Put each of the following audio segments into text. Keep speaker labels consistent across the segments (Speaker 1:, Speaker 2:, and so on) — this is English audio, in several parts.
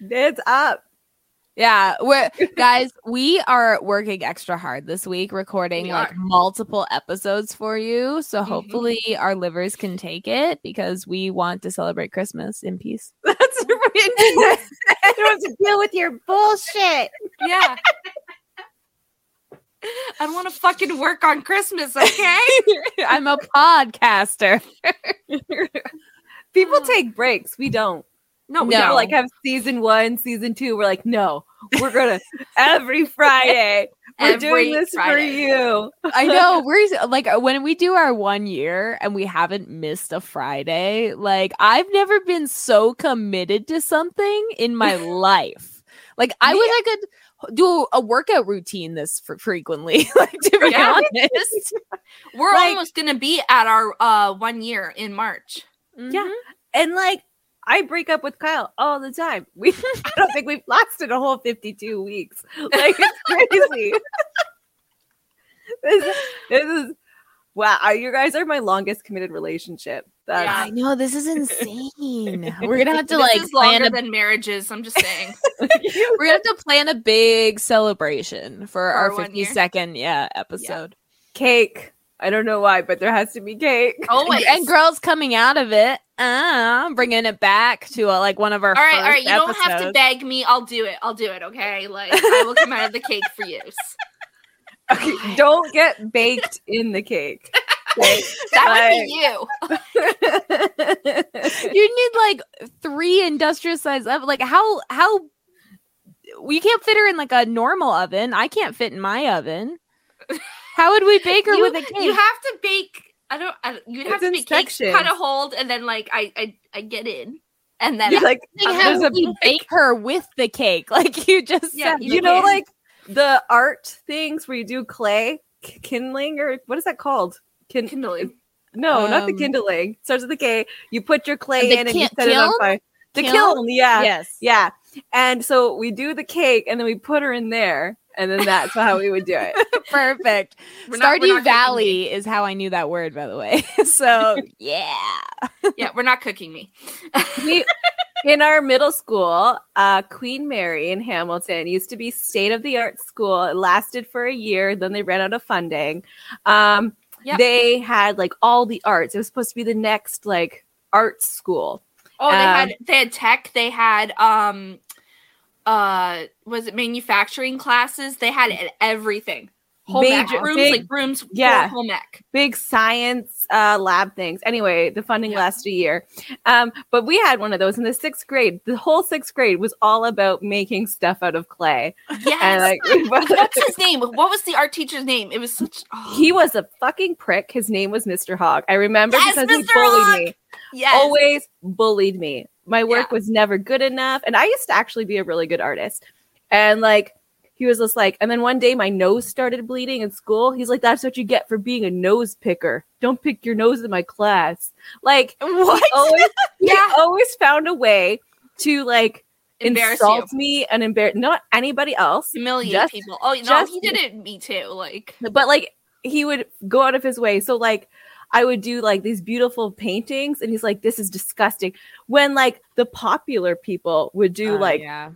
Speaker 1: It's up.
Speaker 2: Yeah, we're guys, we are working extra hard this week recording
Speaker 3: We
Speaker 2: like multiple episodes for you. So
Speaker 3: Mhm.
Speaker 2: hopefully our livers can take it because we want to celebrate Christmas in peace.
Speaker 1: That's right. you don't have to deal with your bullshit.
Speaker 4: Yeah. I don't want to fucking work on Christmas, okay?
Speaker 2: I'm a podcaster.
Speaker 1: People take breaks. We don't.
Speaker 4: No,
Speaker 1: We
Speaker 2: No.
Speaker 1: don't like have season one, season two. We're like, no, we're gonna every Friday. We're
Speaker 4: Every
Speaker 1: doing this
Speaker 4: Friday.
Speaker 1: for you.
Speaker 2: I know we're like when we do our one year and we haven't missed a Friday. Like I've never been so committed to something in my life. Like I wish I could do a workout routine this fr- frequently. like to be
Speaker 4: Yeah.
Speaker 2: honest.
Speaker 4: We're
Speaker 1: Like-
Speaker 4: almost gonna be at our uh one year in March.
Speaker 1: Yeah. And like, I break up with Kyle all the time. We, I don't think we've lasted a whole 52 weeks. Like, it's crazy. this, this is, wow. You guys are my longest committed relationship. That's,
Speaker 2: I know this is insane. We're gonna have to
Speaker 4: this
Speaker 2: like
Speaker 4: is
Speaker 2: plan
Speaker 4: longer
Speaker 2: a,
Speaker 4: than marriages. I'm just saying.
Speaker 2: we're gonna have to plan a big celebration for, our
Speaker 4: our one
Speaker 2: fifty
Speaker 4: year?
Speaker 2: second yeah episode.
Speaker 1: cake. I don't know why, but there has to be cake.
Speaker 4: Always.
Speaker 2: and girls coming out of it, uh, bringing it back to uh, like one of our.
Speaker 4: all right, all right. You don't have to beg me. I'll do it. I'll do it. Okay. Like I will come out of the cake for use.
Speaker 1: Okay, don't get baked in the cake.
Speaker 4: That would be you.
Speaker 2: You need like three industrial size oven. Like how how we can't fit her in like a normal oven. I can't fit in my oven. How would we bake her
Speaker 4: You,
Speaker 2: with a cake?
Speaker 4: you have to bake. I don't. I, don't- you'd have
Speaker 1: It's
Speaker 4: to
Speaker 1: in
Speaker 4: make cakes
Speaker 1: sections.
Speaker 4: cut a hold, and then like I I, I get in, and then
Speaker 1: You like,
Speaker 2: Like,
Speaker 1: there's
Speaker 2: how
Speaker 1: a
Speaker 2: would we bake her with the cake? Like you just
Speaker 4: Yeah,
Speaker 2: said.
Speaker 4: you
Speaker 1: you know,
Speaker 4: can.
Speaker 1: like the art things where you do clay k- kindling or what is that called? Kin-
Speaker 4: kindling.
Speaker 1: no, not the
Speaker 2: Um,
Speaker 1: kindling. Starts with the K. You put your clay in and you
Speaker 2: ki-
Speaker 1: set it on fire. The
Speaker 2: Kiln?
Speaker 1: kiln, yeah,
Speaker 2: yes.
Speaker 1: yeah. And so we do the cake, and then we put her in there, and then that's how we would do it.
Speaker 2: Perfect.
Speaker 4: We're not-
Speaker 2: Stardew
Speaker 4: not cooking
Speaker 2: Valley is how I knew that word, by the way. so yeah.
Speaker 4: Yeah, we're not cooking me.
Speaker 1: we, in our middle school, uh, Queen Mary in Hamilton used to be state of the art school. It lasted for a year, then they ran out of funding. Um,
Speaker 4: Yep.
Speaker 1: They had like all the arts. It was supposed to be the next like art school.
Speaker 4: Oh, they
Speaker 1: Um,
Speaker 4: had they had tech. They had um, uh, was it manufacturing classes? They had it- everything. Home ec rooms,
Speaker 1: big-
Speaker 4: like rooms
Speaker 1: yeah.
Speaker 4: home ec.
Speaker 1: Big science uh, lab things. Anyway, the funding
Speaker 4: Yeah.
Speaker 1: lasted a year. Um, but we had one of those in the sixth grade. The whole sixth grade was all about making stuff out of clay.
Speaker 4: Yes.
Speaker 1: And like
Speaker 4: What's his name? What was the art teacher's name? It was such. Oh,
Speaker 1: he was a fucking prick. His name was Mr. Hogg. I remember
Speaker 4: Yes,
Speaker 1: because he bullied
Speaker 4: Hogg!
Speaker 1: me.
Speaker 4: yes.
Speaker 1: Always bullied me. My work
Speaker 4: Yeah.
Speaker 1: was never good enough. And I used to actually be a really good artist. And like he was just like, and then one day my nose started bleeding in school. He's like, that's what you get for being a nose picker. Don't pick your nose in my class. Like
Speaker 4: What?
Speaker 1: he always,
Speaker 4: Yeah.
Speaker 1: always found a way to like
Speaker 4: Embarrass
Speaker 1: insult
Speaker 4: you.
Speaker 1: me and embarrass not anybody else.
Speaker 4: Humiliate
Speaker 1: Just-
Speaker 4: people. Oh no,
Speaker 1: just-
Speaker 4: he did it me too. Like
Speaker 1: but like he would go out of his way so like i would do like these beautiful paintings and he's like this is disgusting when like the popular people would do
Speaker 2: Uh,
Speaker 1: like
Speaker 2: yeah.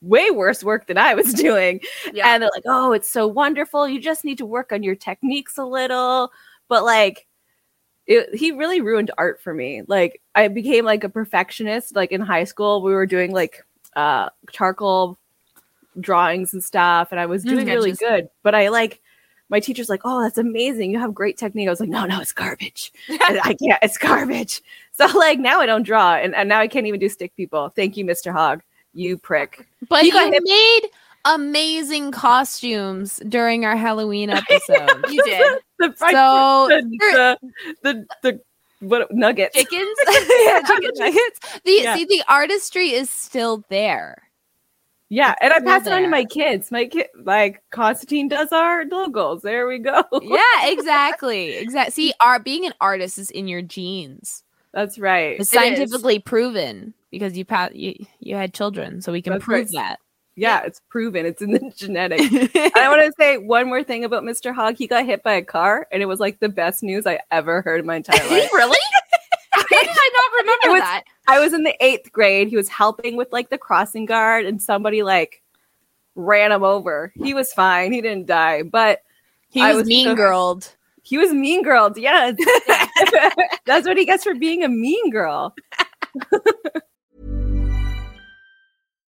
Speaker 1: way worse work than i was doing
Speaker 4: yeah.
Speaker 1: and they're like oh it's so wonderful you just need to work on your techniques a little but like it, he really ruined art for me like i became like a perfectionist like in high school we were doing like uh charcoal drawings and stuff and i was doing really
Speaker 4: Sketches.
Speaker 1: good but i like my teacher's like oh that's amazing you have great technique i was like no no it's garbage I, can't it's garbage so like now i don't draw and, and now i can't even do stick people thank you mr hogg you prick
Speaker 2: But you
Speaker 1: hit-
Speaker 2: made amazing costumes during our Halloween episode.
Speaker 4: you did.
Speaker 1: the,
Speaker 2: so
Speaker 1: the, the, the, the what nuggets.
Speaker 2: chickens. yeah, chicken nuggets. The
Speaker 1: Yeah.
Speaker 2: see the artistry is still there.
Speaker 1: Yeah, and I pass it on to my kids. My kid, like Constantine, does our logos. There we go.
Speaker 2: Yeah, exactly. Exactly. See, art being an artist is in your genes.
Speaker 1: That's right.
Speaker 2: It's
Speaker 1: It
Speaker 2: scientifically proven because you you, you had children, so we can
Speaker 1: That's
Speaker 2: prove
Speaker 1: Yeah, it's proven. It's in the genetics. I want to say one more thing about Mr. Hogg. He got hit by a car, and it was like the best news I ever heard in my entire life.
Speaker 4: really? How did I not remember
Speaker 1: It was-
Speaker 4: that?
Speaker 1: I was in the eighth grade. He was helping with like the crossing guard, and somebody like ran him over. He was fine. He didn't die, but
Speaker 2: he was,
Speaker 1: was
Speaker 2: mean
Speaker 1: so-
Speaker 2: girled.
Speaker 1: he was mean girled. Yes, that's what he gets for being a mean girl.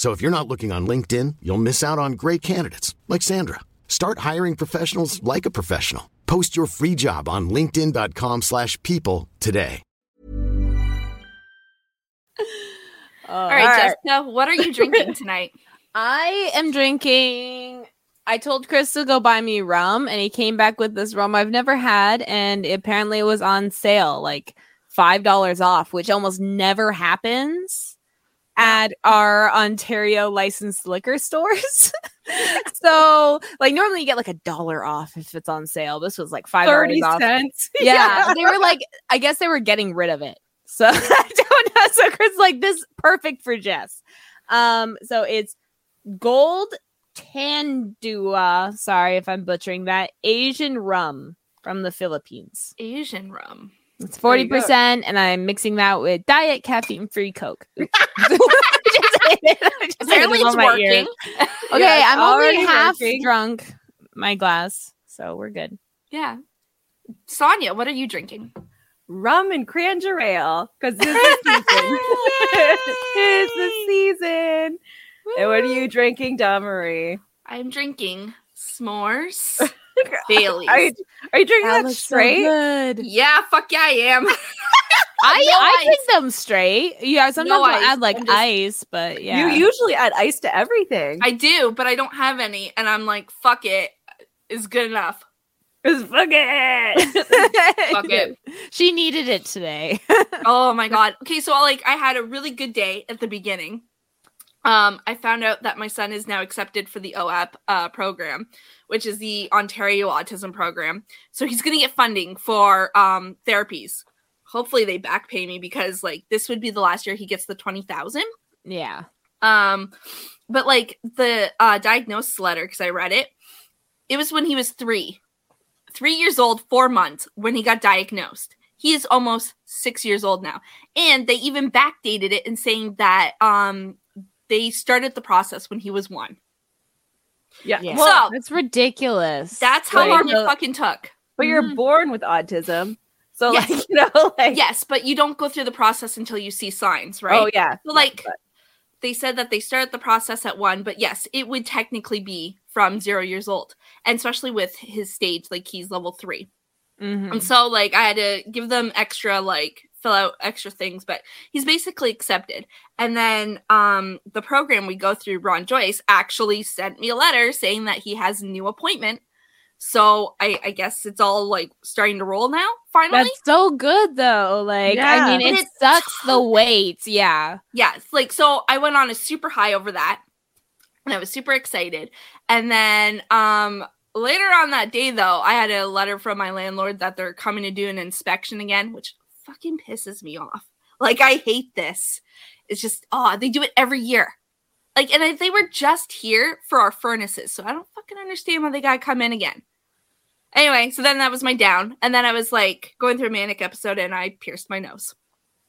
Speaker 5: So if you're not looking on LinkedIn, you'll miss out on great candidates like Sandra. Start hiring professionals like a professional. Post your free job on linkedin.com/people slash people today.
Speaker 4: All right, Jessica, what are you drinking tonight?
Speaker 2: I am drinking. I told Chris to go buy me rum, and he came back with this rum I've never had, and apparently it was on sale, like five dollars off, which almost never happens at our Ontario licensed liquor stores. so, like, normally you get like a dollar off if it's on sale. This was like five
Speaker 1: Thirty
Speaker 2: dollars off.
Speaker 1: cents.
Speaker 2: Yeah, they were like, I guess they were getting rid of it. So I don't know. So Chris like this perfect for Jess. Um, so it's gold Tanduay. Sorry if I'm butchering that. Asian rum from the Philippines.
Speaker 4: Asian rum.
Speaker 2: It's 40%, and I'm mixing that with diet caffeine free Coke.
Speaker 4: Apparently, it's working.
Speaker 2: Okay,
Speaker 1: Yeah,
Speaker 2: I'm only
Speaker 1: already
Speaker 2: half
Speaker 1: working.
Speaker 2: drunk. My glass, so we're good.
Speaker 4: Yeah. Sonia, what are you drinking?
Speaker 1: rum and cranger ale because this is the season. it's the season. And what are you drinking, Marie?
Speaker 4: I'm drinking s'mores. Bailey's.
Speaker 1: Are you, are you drinking that,
Speaker 2: looks so
Speaker 1: straight?
Speaker 2: good.
Speaker 4: yeah, fuck yeah, I am.
Speaker 2: I
Speaker 4: No
Speaker 2: I
Speaker 4: ice.
Speaker 2: drink them straight. Yeah, sometimes
Speaker 4: No
Speaker 2: I'll
Speaker 4: ice.
Speaker 2: add like
Speaker 4: just-
Speaker 2: ice, but yeah.
Speaker 1: You usually add ice to everything.
Speaker 4: I do, but I don't have any, and I'm like, fuck it, it, is good enough.
Speaker 1: Just fuck it.
Speaker 4: Fuck it.
Speaker 2: she needed it today.
Speaker 4: oh my god. Okay, so like I had a really good day at the beginning. Um, I found out that my son is now accepted for the OAP uh, program, which is the Ontario Autism Program. So he's gonna get funding for um therapies. Hopefully they back pay me because like this would be the last year he gets the twenty thousand.
Speaker 2: yeah.
Speaker 4: Um, but like the uh, diagnosis letter, because I read it, it was when he was three, three years old, four months when he got diagnosed. He is almost six years old now, and they even backdated it and saying that um they started the process when he was one.
Speaker 1: Yeah.
Speaker 2: Yeah.
Speaker 1: Well,
Speaker 4: So-
Speaker 2: That's ridiculous.
Speaker 4: That's how
Speaker 1: Like,
Speaker 4: long it fucking took.
Speaker 1: but you're
Speaker 2: Mhm.
Speaker 1: born with autism. So
Speaker 4: Yes.
Speaker 1: like, you know, like
Speaker 4: Yes, but you don't go through the process until you see signs, right?
Speaker 1: Oh yeah.
Speaker 4: So like
Speaker 1: but-
Speaker 4: they said that they started the process at one, but yes, it would technically be from zero years old. And especially with his stage, like he's level three.
Speaker 2: Mhm.
Speaker 4: And so like I had to give them extra like fill out extra things, but he's basically accepted. And then um the program we go through, Ron Joyce, actually sent me a letter saying that he has a new appointment. So I, I guess it's all like starting to roll now, finally.
Speaker 2: That's so good though. Like
Speaker 1: Yeah.
Speaker 2: I mean, it
Speaker 4: it's
Speaker 2: sucks the wait. Yeah.
Speaker 4: yes like so i went on a super high over that and i was super excited and then um later on that day though i had a letter from my landlord that they're coming to do an inspection again which fucking pisses me off like i hate this it's just oh they do it every year Like, and I- they were just here for our furnaces, so I don't fucking understand why they gotta come in again. Anyway, so then that was my down, and then I was like going through a manic episode, and I pierced my nose.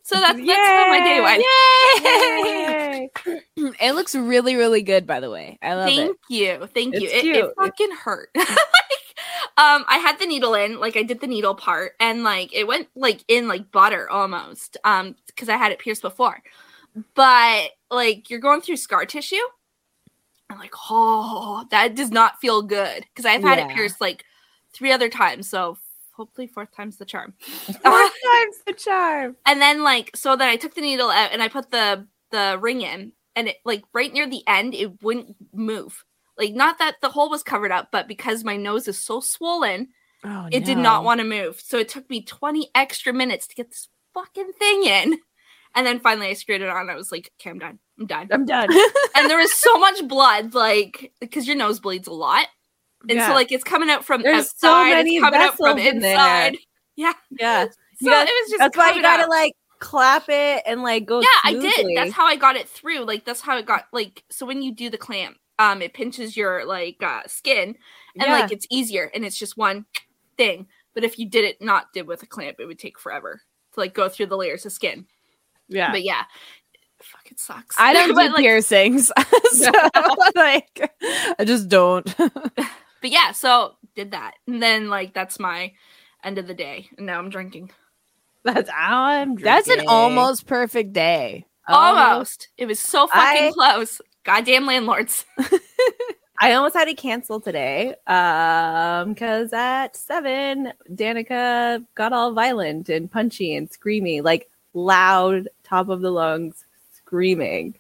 Speaker 4: So that's, that's how my day went.
Speaker 1: Yay!
Speaker 2: It looks really, really good, by the way. I love it.
Speaker 4: Thank
Speaker 2: it.
Speaker 4: you, thank you.
Speaker 1: It's
Speaker 4: It, it fucking hurt. like, um, I had the needle in, like I did the needle part, and like it went like in like butter almost, um, because I had it pierced before. But like you're going through scar tissue, I'm like, oh, that does not feel good because I've had it pierced like three other times, so hopefully fourth time's the charm.
Speaker 1: Four times the charm.
Speaker 4: and then like so then I took the needle out and I put the the ring in and it like right near the end it wouldn't move. Like not that the hole was covered up, but because my nose is so swollen,
Speaker 2: Oh,
Speaker 4: it did not want to move. So it took me 20 extra minutes to get this fucking thing in. And then finally I screwed it on. I was like, okay, I'm done. I'm done.
Speaker 1: I'm done.
Speaker 4: and there was so much blood, like because your nose bleeds a lot. And
Speaker 1: Yeah.
Speaker 4: so like it's coming out from
Speaker 1: There's so many
Speaker 4: it's coming out from
Speaker 1: vessels in
Speaker 4: inside. Yeah.
Speaker 1: yeah.
Speaker 4: So
Speaker 1: got-
Speaker 4: it was just
Speaker 1: That's why you gotta
Speaker 4: out.
Speaker 1: like clap it and like go.
Speaker 4: yeah i did that's how i got it through like that's how it got like so when you do the clamp um it pinches your like uh skin and
Speaker 1: Yeah.
Speaker 4: like it's easier and it's just one thing but if you did it not did with a clamp it would take forever to like go through the layers of skin
Speaker 1: yeah.
Speaker 4: but yeah it fucking sucks
Speaker 2: I don't
Speaker 4: But,
Speaker 2: do
Speaker 4: like,
Speaker 2: piercings. so, like, I just don't.
Speaker 4: But yeah so did that. And then like that's my end of the day. And now i'm drinking.
Speaker 1: That's how I'm. drinking.
Speaker 2: That's an almost perfect day.
Speaker 4: almost. It was so fucking
Speaker 1: I-
Speaker 4: close. Goddamn landlords.
Speaker 1: I almost had to cancel today um because at seven Danica got all violent and punchy and screamy like loud top of the lungs screaming.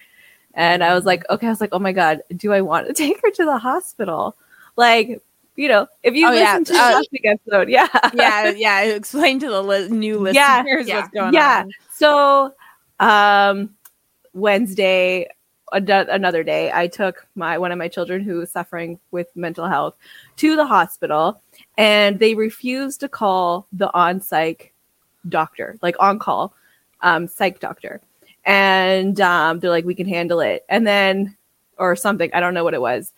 Speaker 1: And I was like okay I was like oh my god do I want to take her to the hospital like you know if you
Speaker 2: Oh, yeah.
Speaker 1: listen to the
Speaker 2: Uh,
Speaker 1: last week episode yeah
Speaker 2: Yeah, yeah. Explain to the li- new
Speaker 1: Yeah,
Speaker 2: listeners
Speaker 4: yeah,
Speaker 2: what's going
Speaker 1: yeah.
Speaker 2: on. Yeah.
Speaker 1: So, um, Wednesday, an- another day, I took my one of my children who was suffering with mental health to the hospital, and they refused to call the on psych doctor, like on call, um, psych doctor, and um, they're like, we can handle it, and then or something, I don't know what it was.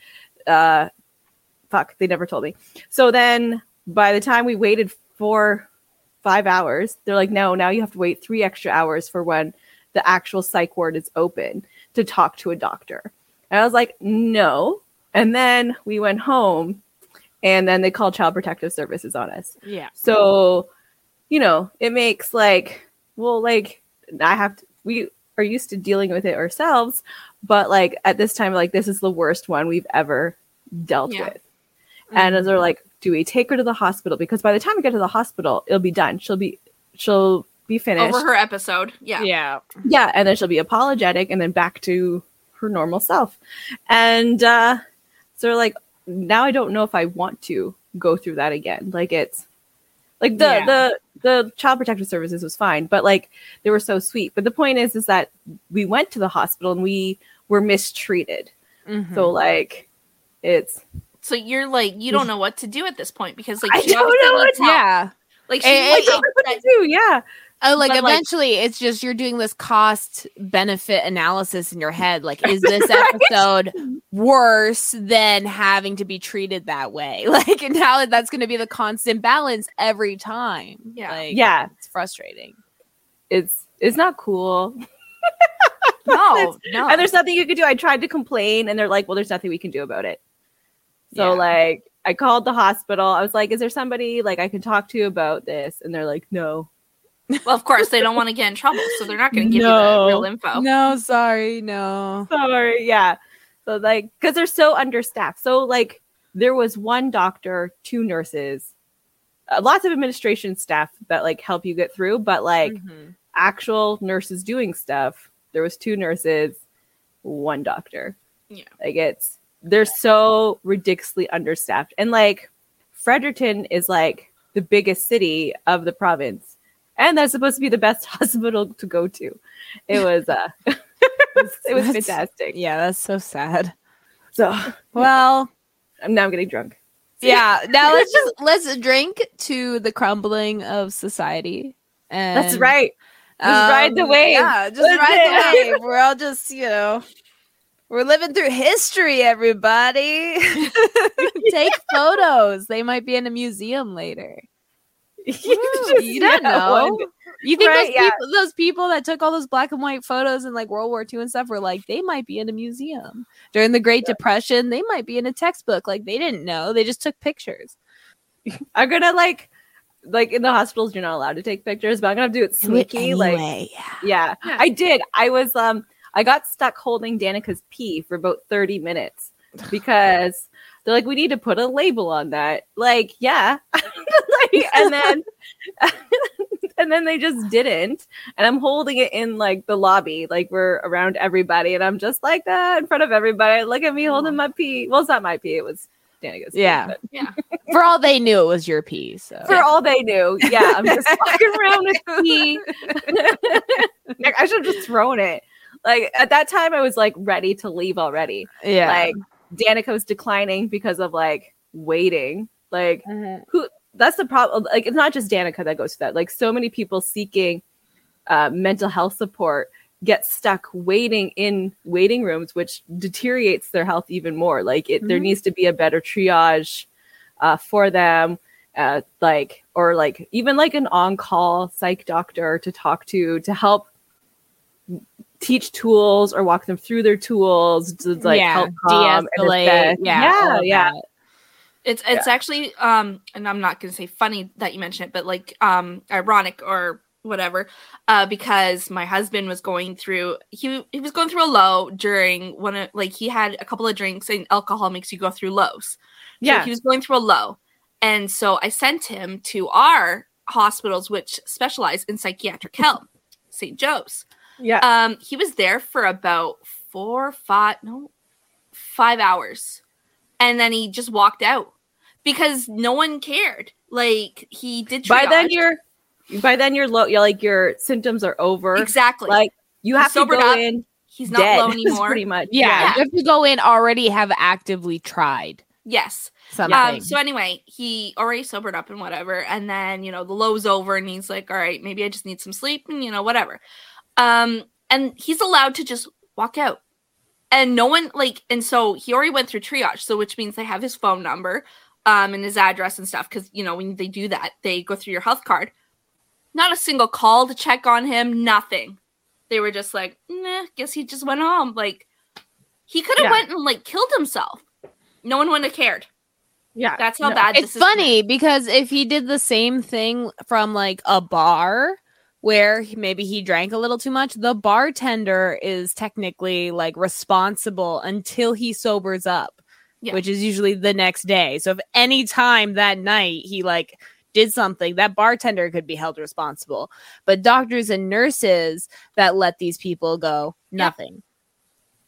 Speaker 1: Uh, fuck, they never told me. So then, by the time we waited for five hours. They're like, no, now you have to wait three extra hours for when the actual psych ward is open to talk to a doctor. And I was like, no. And then we went home and then they called Child Protective Services on us.
Speaker 2: Yeah.
Speaker 1: So, you know, it makes like, well, like, I have to, we are used to dealing with it ourselves, but like at this time, like, this is the worst one we've ever dealt
Speaker 4: Yeah.
Speaker 1: with. And as they're like, do we take her to the hospital? Because by the time we get to the hospital, it'll be done. She'll be, she'll be finished.
Speaker 4: over her episode yeah
Speaker 2: Yeah.
Speaker 1: Yeah, and then she'll be apologetic and then back to her normal self. And uh so they're like now I don't know if I want to go through that again. Like it's like the
Speaker 2: Yeah.
Speaker 1: the the child protective services was fine, but like they were so sweet. But the point is is that we went to the hospital and we were mistreated.
Speaker 2: Mhm.
Speaker 1: So like it's
Speaker 4: So you're like you don't know what to do at this point because like
Speaker 1: I don't know what
Speaker 4: help.
Speaker 2: yeah.
Speaker 4: Like she
Speaker 2: And-
Speaker 4: needs
Speaker 2: and-
Speaker 4: help
Speaker 1: what to do, yeah.
Speaker 2: Oh, like
Speaker 4: But, like-
Speaker 2: eventually it's just you're doing this cost benefit analysis in your head. Like, is this
Speaker 1: Right.
Speaker 2: episode worse than having to be treated that way? Like, and now that's going to be the constant balance every time.
Speaker 4: Yeah.
Speaker 2: Like,
Speaker 1: Yeah.
Speaker 2: It's frustrating.
Speaker 1: It's it's not cool.
Speaker 4: no, no.
Speaker 1: and there's nothing you can do. I tried to complain, and they're like, "Well, there's nothing we can do about it." So
Speaker 2: Yeah.
Speaker 1: like, I called the hospital. I was like, "Is there somebody like I can talk to about this?" And they're like, "No."
Speaker 4: well, of course they don't want to get in trouble, so they're not going to give
Speaker 1: No.
Speaker 4: you the real info.
Speaker 2: No, sorry. No.
Speaker 1: Sorry, yeah. So like, because they're so understaffed. So like, there was one doctor, two nurses, uh, lots of administration staff that like help you get through, but like
Speaker 2: Mhm.
Speaker 1: actual nurses doing stuff. There was two nurses, one doctor.
Speaker 4: Yeah.
Speaker 1: Like it's they're so ridiculously understaffed. And like Fredericton is like the biggest city of the province. And that's supposed to be the best hospital to go to. It was uh it was
Speaker 2: That's-
Speaker 1: fantastic.
Speaker 2: Yeah, that's so sad.
Speaker 1: So
Speaker 2: Well,
Speaker 1: now I'm getting drunk.
Speaker 2: yeah. Now let's just let's drink to the crumbling of society. And
Speaker 1: That's right. Just ride the
Speaker 2: um,
Speaker 1: wave.
Speaker 2: Yeah, just
Speaker 1: That's
Speaker 2: ride
Speaker 1: it.
Speaker 2: the wave. We're all just, you know, We're living through history, everybody. Take photos. They might be in a museum later.
Speaker 1: you,
Speaker 2: Woo, you don't know.
Speaker 1: one-
Speaker 2: You think
Speaker 1: Right,
Speaker 2: those,
Speaker 1: yeah.
Speaker 2: people, those people that took all those black and white photos in like World War II and stuff were like, they might be in a museum. During the Great Depression, they might be in a textbook. Like they didn't know. They just took pictures.
Speaker 1: I'm gonna like, like in the hospitals, you're not allowed to take pictures, but I'm gonna do it sneaky. Like,
Speaker 2: yeah.
Speaker 1: yeah,
Speaker 4: Yeah.
Speaker 1: I did. I was um, I got stuck holding Danica's pee for about 30 minutes because they're like, we need to put a label on that. Like, yeah, like, and then. And then they just didn't. And I'm holding it in like the lobby, like we're around everybody. And I'm just like that in front of everybody. Look at me holding my pee. Well, it's not my pee, it was Danica's. pee,
Speaker 2: Yeah. For all they knew, it was your pee. So
Speaker 1: for all they knew. Yeah, I'm just walking around with pee. I should have just thrown it. Like at that time, I was like ready to leave already.
Speaker 2: yeah.
Speaker 1: Like Danica was declining because of like waiting. Like
Speaker 2: Mhm.
Speaker 1: who? That's the problem. Like it's not just Danica that goes through that. Like so many people seeking uh, mental health support get stuck waiting in waiting rooms, which deteriorates their health even more. Like it, there
Speaker 2: Mhm.
Speaker 1: needs to be a better triage uh, for them, uh, like or like even like an on-call psych doctor to talk to to help teach tools or walk them through their tools to like
Speaker 2: yeah.
Speaker 1: help calm and
Speaker 2: de-escalate. Yeah.
Speaker 1: yeah, yeah.
Speaker 2: that.
Speaker 4: It's it's actually um and I'm not gonna say funny that you mentioned it, but like um ironic or whatever, uh because my husband was going through he he was going through a low during one of like he had a couple of drinks and alcohol makes you go through lows.
Speaker 1: Yeah.
Speaker 4: So he was going through a low. And so I sent him to our hospitals which specialize in psychiatric help, St. Joe's.
Speaker 1: Yeah.
Speaker 4: Um, he was there for about four, five, no, five hours, and then he just walked out because no one cared. Like he did.
Speaker 1: by then you're by then you're low you're like your symptoms are over
Speaker 4: exactly
Speaker 1: like you have to
Speaker 4: Sobered
Speaker 1: go
Speaker 4: up,
Speaker 1: in
Speaker 4: he's not
Speaker 1: dead
Speaker 4: low anymore.
Speaker 1: pretty much
Speaker 2: Yeah,
Speaker 4: Yeah.
Speaker 2: you have to go in already have actively tried
Speaker 4: yes.
Speaker 2: something.
Speaker 4: Um, so anyway, he already sobered up and whatever, and then you know the low's over, and he's like, "All right, maybe I just need some sleep," and you know whatever. Um, and he's allowed to just walk out, and no one like, and so he already went through triage, so which means they have his phone number, um, and his address and stuff, because you know when they do that, they go through your health card. Not a single call to check on him, nothing. They were just like, nah, guess he just went home. Like he could have
Speaker 1: Yeah.
Speaker 4: went and like killed himself. No one would have cared.
Speaker 1: yeah
Speaker 4: That's how
Speaker 1: No.
Speaker 4: bad
Speaker 2: it's
Speaker 4: this is.
Speaker 2: funny because if he did the same thing from like a bar where he- maybe he drank a little too much the bartender is technically like responsible until he sobers up
Speaker 4: Yeah.
Speaker 2: which is usually the next day so if any time that night he like did something that bartender could be held responsible but doctors and nurses that let these people go nothing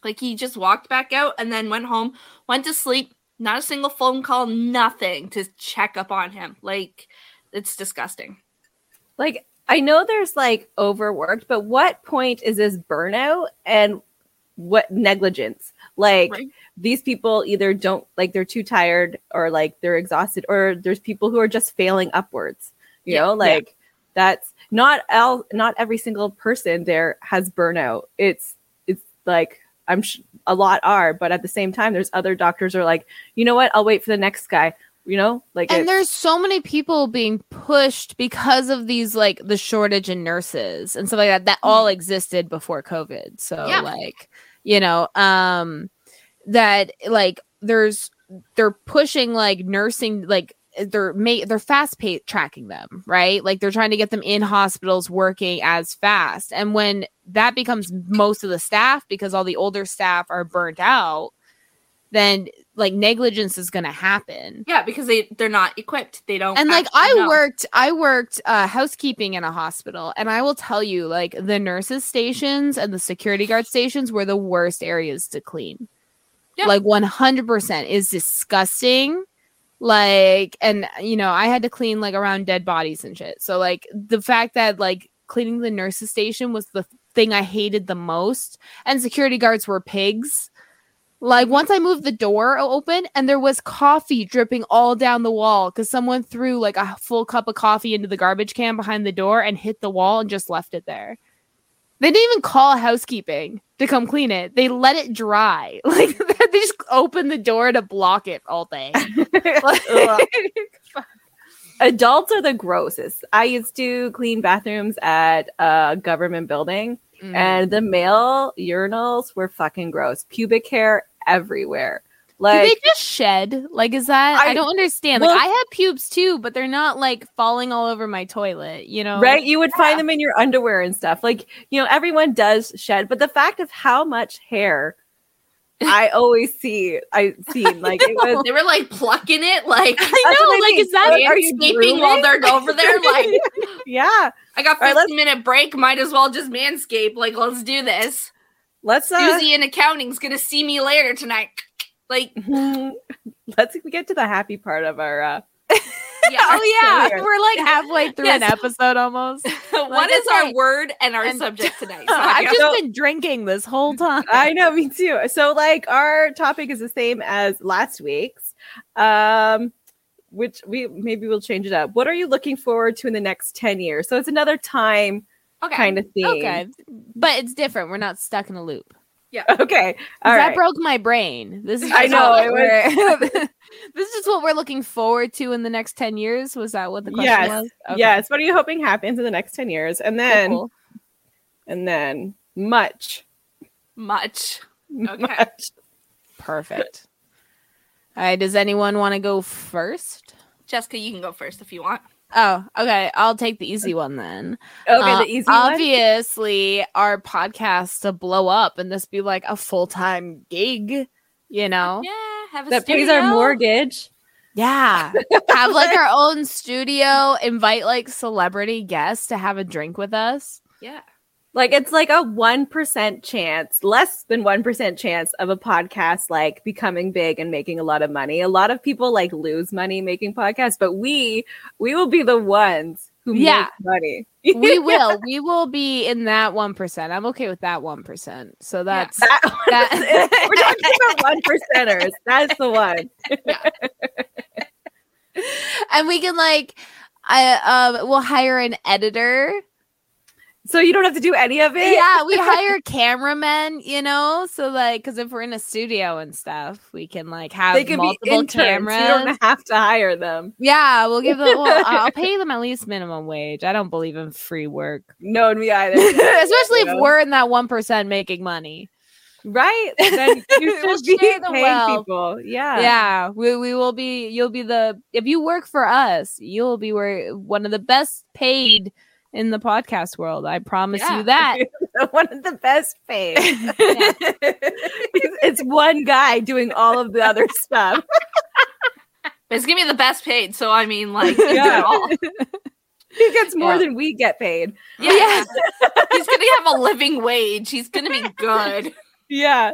Speaker 4: Like he just walked back out and then went home, went to sleep. Not a single phone call, nothing to check up on him. Like it's disgusting.
Speaker 1: like i know there's like overworked but what point is this burnout and what negligence? Like
Speaker 4: Right.
Speaker 1: these people either don't like they're too tired or like they're exhausted or there's people who are just failing upwards you
Speaker 4: Yeah.
Speaker 1: know? like that's not all not every single person there has burnout. It's it's like i'm sh- a lot are but at the same time there's other doctors who are like you know what? I'll wait for the next guy you know like
Speaker 2: and there's so many people being pushed because of these like the shortage in nurses and stuff like that that all existed before covid. So
Speaker 4: Yeah.
Speaker 2: like you know um that like there's they're pushing like nursing like they're ma- they're fast pay tracking them right? Like they're trying to get them in hospitals working as fast. And when that becomes most of the staff because all the older staff are burnt out then like negligence is going to happen
Speaker 4: Yeah, because they they're not equipped. They don't.
Speaker 2: and like i
Speaker 4: know.
Speaker 2: worked i worked uh housekeeping in a hospital and i will tell you like the nurses stations and the security guard stations were the worst areas to clean
Speaker 4: Yeah.
Speaker 2: like 100% is disgusting like and you know i had to clean like around dead bodies and shit so like the fact that like cleaning the nurses station was the thing i hated the most and security guards were pigs like once I moved the door open and there was coffee dripping all down the wall because someone threw like a full cup of coffee into the garbage can behind the door and hit the wall and just left it there. They didn't even call housekeeping to come clean it. They let it dry. Like they just opened the door to block it all day. Like-
Speaker 1: Adults are the grossest. I used to clean bathrooms at a government building,
Speaker 2: Mm.
Speaker 1: and the male urinals were fucking gross. Pubic hair everywhere.
Speaker 2: Do
Speaker 1: Like
Speaker 2: they just shed? Like, is that? I,
Speaker 1: I-
Speaker 2: don't understand.
Speaker 1: well-
Speaker 2: like, I have pubes too, but they're not like falling all over my toilet. You know?
Speaker 1: right you would find them in your underwear and stuff like you know everyone does shed but the fact of how much hair i always see i seen like it was
Speaker 4: They were like plucking it, like
Speaker 2: I
Speaker 1: That's what
Speaker 2: know.
Speaker 1: I
Speaker 2: Like,
Speaker 1: mean.
Speaker 2: is that?
Speaker 1: Are you
Speaker 4: escaping while they're over there. Like,
Speaker 1: yeah
Speaker 4: I got 15
Speaker 1: let's-
Speaker 4: minute break. Might as well just manscape. Like, let's do this.
Speaker 1: Let's uh
Speaker 4: Susie in accounting's gonna see me later tonight. Like,
Speaker 1: let's get to the happy part of our uh
Speaker 4: yeah.
Speaker 2: Oh yeah, we're like halfway through an episode almost.
Speaker 4: what is our word and our
Speaker 2: And-
Speaker 4: subject tonight?
Speaker 2: I've just
Speaker 1: So-
Speaker 2: been drinking this whole time.
Speaker 1: i know me too so like our topic is the same as last week's um which we maybe we'll change it up what are you looking forward to in the next 10 years so it's another time
Speaker 4: okay.
Speaker 1: kind of thing.
Speaker 2: Okay, but it's different. We're not stuck in a loop. Yeah.
Speaker 1: Okay all
Speaker 2: that broke my brain. This is
Speaker 1: I know,
Speaker 2: what
Speaker 1: it
Speaker 2: we're- this is what we're looking forward to in the next ten years. Was that what the question
Speaker 1: Yes,
Speaker 2: was? Okay.
Speaker 1: Yes. What are you hoping happens in the next 10 years? And then,
Speaker 2: cool.
Speaker 1: and then much,
Speaker 4: Much. Okay.
Speaker 1: much.
Speaker 2: perfect. All right. Does anyone want to go first?
Speaker 4: Jessica, you can go first if you want.
Speaker 2: Oh, okay. I'll take the easy one then.
Speaker 1: Okay,
Speaker 2: Uh,
Speaker 1: the easy one.
Speaker 2: Obviously, our podcast to blow up and this be like a full time gig. You know,
Speaker 4: Yeah, have a
Speaker 1: That pays our mortgage.
Speaker 2: Yeah. have like our own studio, invite like celebrity guests to have a drink with us.
Speaker 4: Yeah.
Speaker 1: Like it's like a 1% chance, less than 1% chance of a podcast like becoming big and making a lot of money. A lot of people like lose money making podcasts, but we we will be the ones who
Speaker 2: Yeah.
Speaker 1: make money.
Speaker 2: We will. We will be in that 1%. I'm okay with that 1%. So that's
Speaker 1: That,
Speaker 2: That-
Speaker 1: we're talking about one percenters. That's the one.
Speaker 2: and we can like I um we'll hire an editor.
Speaker 1: So you don't have to do any of it.
Speaker 2: Yeah, we hire cameramen, you know, so like cuz if we're in a studio and stuff, we can like have
Speaker 1: they can be
Speaker 2: multiple
Speaker 1: interns.
Speaker 2: cameras.
Speaker 1: You don't have to hire them.
Speaker 2: Yeah, we'll give them. Well, I'll pay them at least minimum wage. I don't believe in free work,
Speaker 1: No, me either.
Speaker 2: especially if we're in that one percent making money.
Speaker 1: right. Then you
Speaker 2: We'll
Speaker 1: be
Speaker 2: the
Speaker 1: paying
Speaker 2: wealth.
Speaker 1: people. Yeah.
Speaker 2: Yeah, we we will be. You'll be the if you work for us, you'll be where one of the best paid in the podcast world. I promise
Speaker 4: Yeah.
Speaker 2: you that.
Speaker 1: One of the best paid. it's one guy doing all of the other stuff.
Speaker 4: It's gonna be the best paid. So I mean, like,
Speaker 1: Yeah. He gets more
Speaker 2: Yeah.
Speaker 1: than we get paid.
Speaker 4: Yeah. He's gonna have a living wage. He's gonna be good.
Speaker 1: Yeah.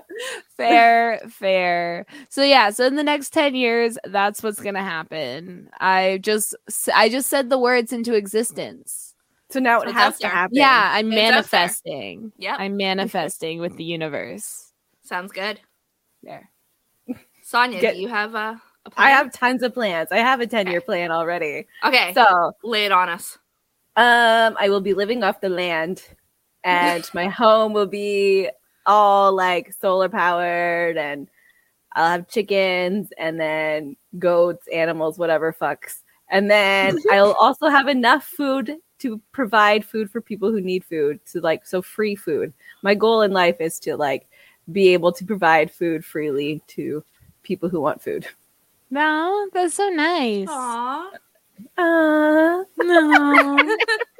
Speaker 2: fair, fair. So yeah, so in the next 10 years, that's what's to happen. I just I just said the words into existence.
Speaker 1: So now
Speaker 4: So
Speaker 1: it has to happen.
Speaker 2: Yeah, I'm
Speaker 4: It's
Speaker 2: manifesting.
Speaker 4: Yeah.
Speaker 2: I'm manifesting with the universe.
Speaker 4: Sounds good.
Speaker 2: There.
Speaker 4: Sonia,
Speaker 1: Get-
Speaker 4: do you have a, a plan?
Speaker 1: I have tons of plans. I have a 10 year plan already.
Speaker 4: Okay.
Speaker 1: So
Speaker 4: lay it on us.
Speaker 1: Um, I will be living off the land, and my home will be all like solar powered, and I'll have chickens, and then goats, animals, whatever fucks, and then I'll also have enough food to provide food for people who need food. to like, so free food. My goal in life is to like be able to provide food freely to people who want food.
Speaker 2: No, that's so nice.
Speaker 4: Aww.
Speaker 1: Uh,
Speaker 2: No.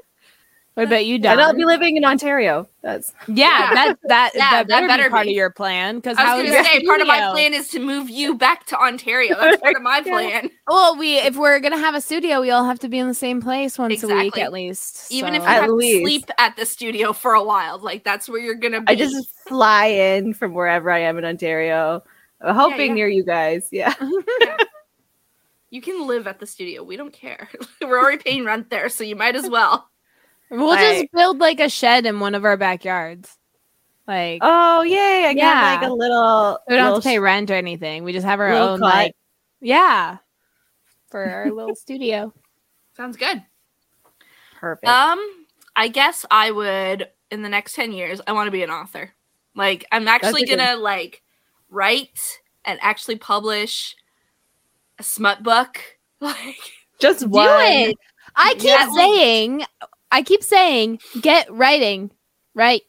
Speaker 2: what about you, Don?
Speaker 1: and I'll be living in Ontario. That's
Speaker 2: yeah, that that
Speaker 4: Yeah,
Speaker 2: that,
Speaker 4: that
Speaker 2: better,
Speaker 4: better
Speaker 2: be part
Speaker 4: be.
Speaker 2: of your plan. Because
Speaker 4: I
Speaker 2: how
Speaker 4: was gonna
Speaker 2: the
Speaker 4: say part of my plan is to move you back to Ontario. That's part of my
Speaker 1: Yeah.
Speaker 4: plan.
Speaker 2: Well, we if we're gonna have a studio, we all have to be in the same place once a week at least.
Speaker 4: Even if
Speaker 2: so-
Speaker 4: you
Speaker 1: At
Speaker 4: have
Speaker 1: least.
Speaker 4: to sleep at the studio for a while, like that's where you're gonna be.
Speaker 1: I just fly in from wherever I am in Ontario, uh, hoping
Speaker 4: yeah.
Speaker 1: near you guys. Yeah.
Speaker 4: you can live at the studio. We don't care. We're already paying rent there, so you might as well.
Speaker 2: We'll just build like a shed in one of our backyards. Like
Speaker 1: Oh yay! I got
Speaker 2: Yeah.
Speaker 1: like a little.
Speaker 2: we don't have to pay rent or anything. We just have our own
Speaker 1: cot.
Speaker 2: like yeah for our little studio.
Speaker 4: Sounds good.
Speaker 1: Perfect.
Speaker 4: Um, I guess I would in the next 10 years, I want to be an author. Like I'm actually gonna like write and actually publish a smut book. Like
Speaker 1: Just
Speaker 2: Do
Speaker 1: one.
Speaker 2: it. I keep
Speaker 4: Yeah, like-
Speaker 2: saying, I keep saying, get writing, right?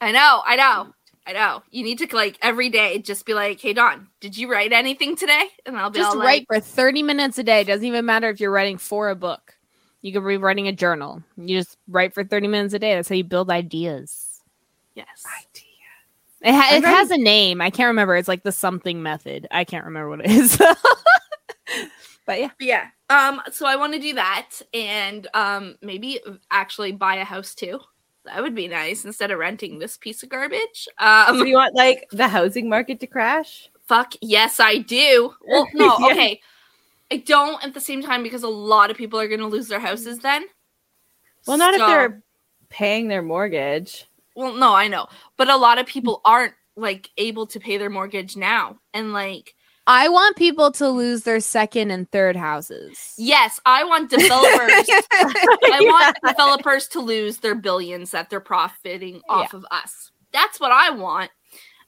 Speaker 4: I know, I know, I know. You need to like every day just be like, "Hey Don, did you write anything today?" And I'll be
Speaker 2: Just
Speaker 4: all
Speaker 2: write
Speaker 4: like,
Speaker 2: for 30 minutes a day. Doesn't even matter if you're writing for a book. You could be writing a journal. You just write for 30 minutes a day. That's how you build ideas.
Speaker 4: "Yes."
Speaker 2: It, ha- it has a name. I can't remember. It's like the something method. I can't remember what it is. but yeah.
Speaker 4: But yeah. Um. So I want to do that, and um, maybe actually buy a house too. That would be nice instead of renting this piece of garbage. Um.
Speaker 1: So you want like the housing market to crash?
Speaker 4: Fuck yes, I do. Well, no,
Speaker 1: Yeah.
Speaker 4: okay. I don't at the same time because a lot of people are going to lose their houses then.
Speaker 1: Well, not
Speaker 4: So-
Speaker 1: if they're paying their mortgage.
Speaker 4: Well, no, I know, but a lot of people aren't like able to pay their mortgage now, and like,
Speaker 2: I want people to lose their second and third houses.
Speaker 4: yes, I want developers. I want developers to lose their billions that they're profiting off of us. That's what I want,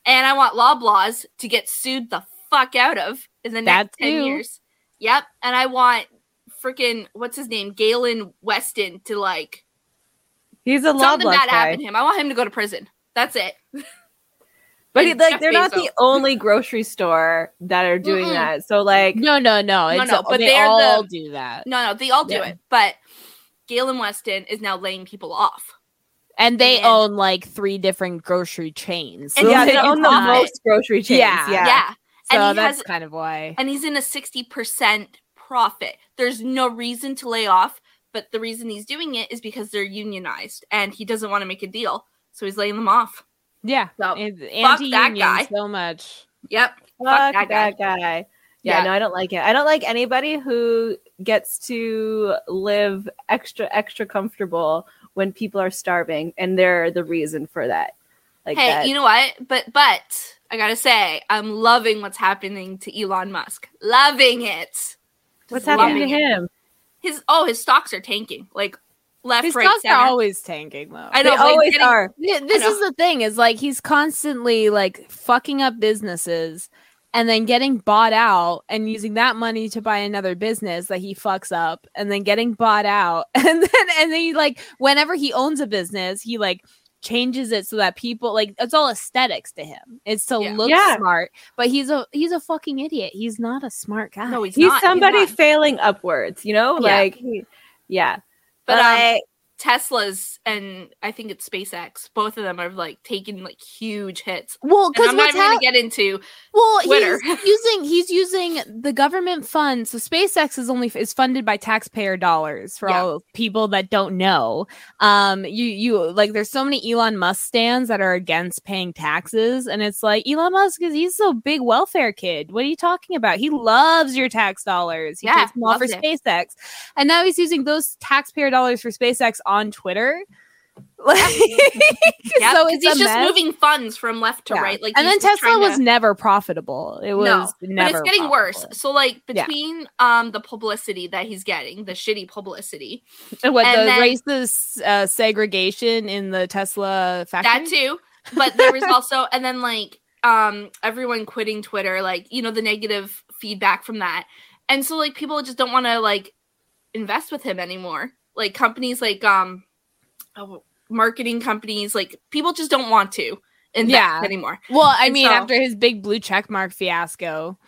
Speaker 4: and I want Loblaws to get sued the fuck out of in the
Speaker 2: That
Speaker 4: next ten
Speaker 2: too.
Speaker 4: years. Yep, and I want freaking what's his name, Galen Weston, to like
Speaker 1: He's a
Speaker 4: something
Speaker 1: Loblaw
Speaker 4: bad
Speaker 1: guy.
Speaker 4: happen to him. I want him to go to prison. That's it.
Speaker 1: But he, like they're not
Speaker 4: Bezos.
Speaker 1: the only grocery store that are doing
Speaker 4: Mm-mm.
Speaker 1: that. So like
Speaker 2: No, no, no.
Speaker 4: No,
Speaker 2: It's
Speaker 4: no, but
Speaker 2: they
Speaker 4: they're the-
Speaker 2: all do that.
Speaker 4: No, no, they all do
Speaker 1: Yeah.
Speaker 4: it. But Galen Weston is now laying people off.
Speaker 2: And they
Speaker 4: And-
Speaker 2: own like three different grocery chains.
Speaker 4: And
Speaker 1: yeah, they own the most grocery chains.
Speaker 2: Yeah.
Speaker 1: Yeah.
Speaker 4: Yeah.
Speaker 2: So
Speaker 4: and
Speaker 2: that's
Speaker 4: has
Speaker 2: kind of why.
Speaker 4: and he's in a 60% profit. There's no reason to lay off, but the reason he's doing it is because they're unionized and he doesn't want to make a deal. So he's laying them off.
Speaker 2: Yeah.
Speaker 4: So,
Speaker 2: It's
Speaker 4: that
Speaker 2: anti-union
Speaker 4: guy.
Speaker 2: so much.
Speaker 4: Yep.
Speaker 1: Fuck
Speaker 4: that
Speaker 1: that,
Speaker 4: guy.
Speaker 1: guy. Yeah,
Speaker 4: Yeah.
Speaker 1: no, I don't like it. I don't like anybody who gets to live extra, extra comfortable when people are starving and they're the reason for that. Like
Speaker 4: hey,
Speaker 1: that.
Speaker 4: you know what? But but I gotta say, I'm loving what's happening to Elon Musk. Loving it.
Speaker 1: What's happening to
Speaker 4: loving it.
Speaker 1: him?
Speaker 4: His oh, his stocks are tanking. Like left,
Speaker 2: His
Speaker 4: right,
Speaker 2: stocks
Speaker 4: center.
Speaker 2: are always tanking though.
Speaker 4: I know. but he's
Speaker 1: always
Speaker 4: getting-
Speaker 1: are.
Speaker 2: Yeah, this is the thing is like he's constantly like fucking up businesses and then getting bought out and using that money to buy another business that he fucks up and then getting bought out and then and then he like whenever he owns a business he like changes it so that people like it's all aesthetics to him it's to
Speaker 4: Yeah.
Speaker 2: look
Speaker 1: Yeah.
Speaker 2: smart but he's a he's a fucking idiot he's not a smart guy
Speaker 4: No, he's,
Speaker 1: He's
Speaker 4: not.
Speaker 1: somebody
Speaker 4: not.
Speaker 1: failing upwards, you know?
Speaker 2: Yeah.
Speaker 1: Like, he- yeah.
Speaker 4: But,
Speaker 1: But,
Speaker 4: um,
Speaker 1: I,
Speaker 4: Tesla's and I think it's SpaceX. Both of them are like taking like huge hits.
Speaker 2: well because
Speaker 4: I'm not even gonna get into.
Speaker 2: Well,
Speaker 4: Twitter.
Speaker 2: he's using he's using the government funds. So SpaceX is only is funded by taxpayer dollars for
Speaker 4: Yeah.
Speaker 2: all people that don't know. Um, you you like there's so many Elon Musk stands that are against paying taxes, and it's like Elon Musk is he's a big welfare kid. What are you talking about? He loves your tax dollars. He
Speaker 4: Yeah,
Speaker 2: takes them all for
Speaker 4: it.
Speaker 2: SpaceX, and now he's using those taxpayer dollars for SpaceX on Twitter. Like,
Speaker 4: Yeah,
Speaker 2: so it's
Speaker 4: he's just
Speaker 2: mess.
Speaker 4: moving funds from left to
Speaker 2: Yeah.
Speaker 4: right. Like,
Speaker 2: and then Tesla
Speaker 4: trying
Speaker 2: was
Speaker 4: to-
Speaker 2: never profitable. It was
Speaker 4: no,
Speaker 2: never.
Speaker 4: but it's getting worse. So like
Speaker 2: Yeah.
Speaker 4: between um the publicity that he's getting, the shitty publicity,
Speaker 2: And what
Speaker 4: And
Speaker 2: the
Speaker 4: then-
Speaker 2: racist uh, segregation in the Tesla factory?
Speaker 4: that too. But there was also, and then like um everyone quitting Twitter, like you know the negative feedback from that, and so like people just don't want to like invest with him anymore. Like companies like um oh, marketing companies, like people just don't want to invest
Speaker 2: Yeah.
Speaker 4: anymore.
Speaker 2: Well, I
Speaker 4: And
Speaker 2: mean,
Speaker 4: so-
Speaker 2: after his big blue check mark fiasco,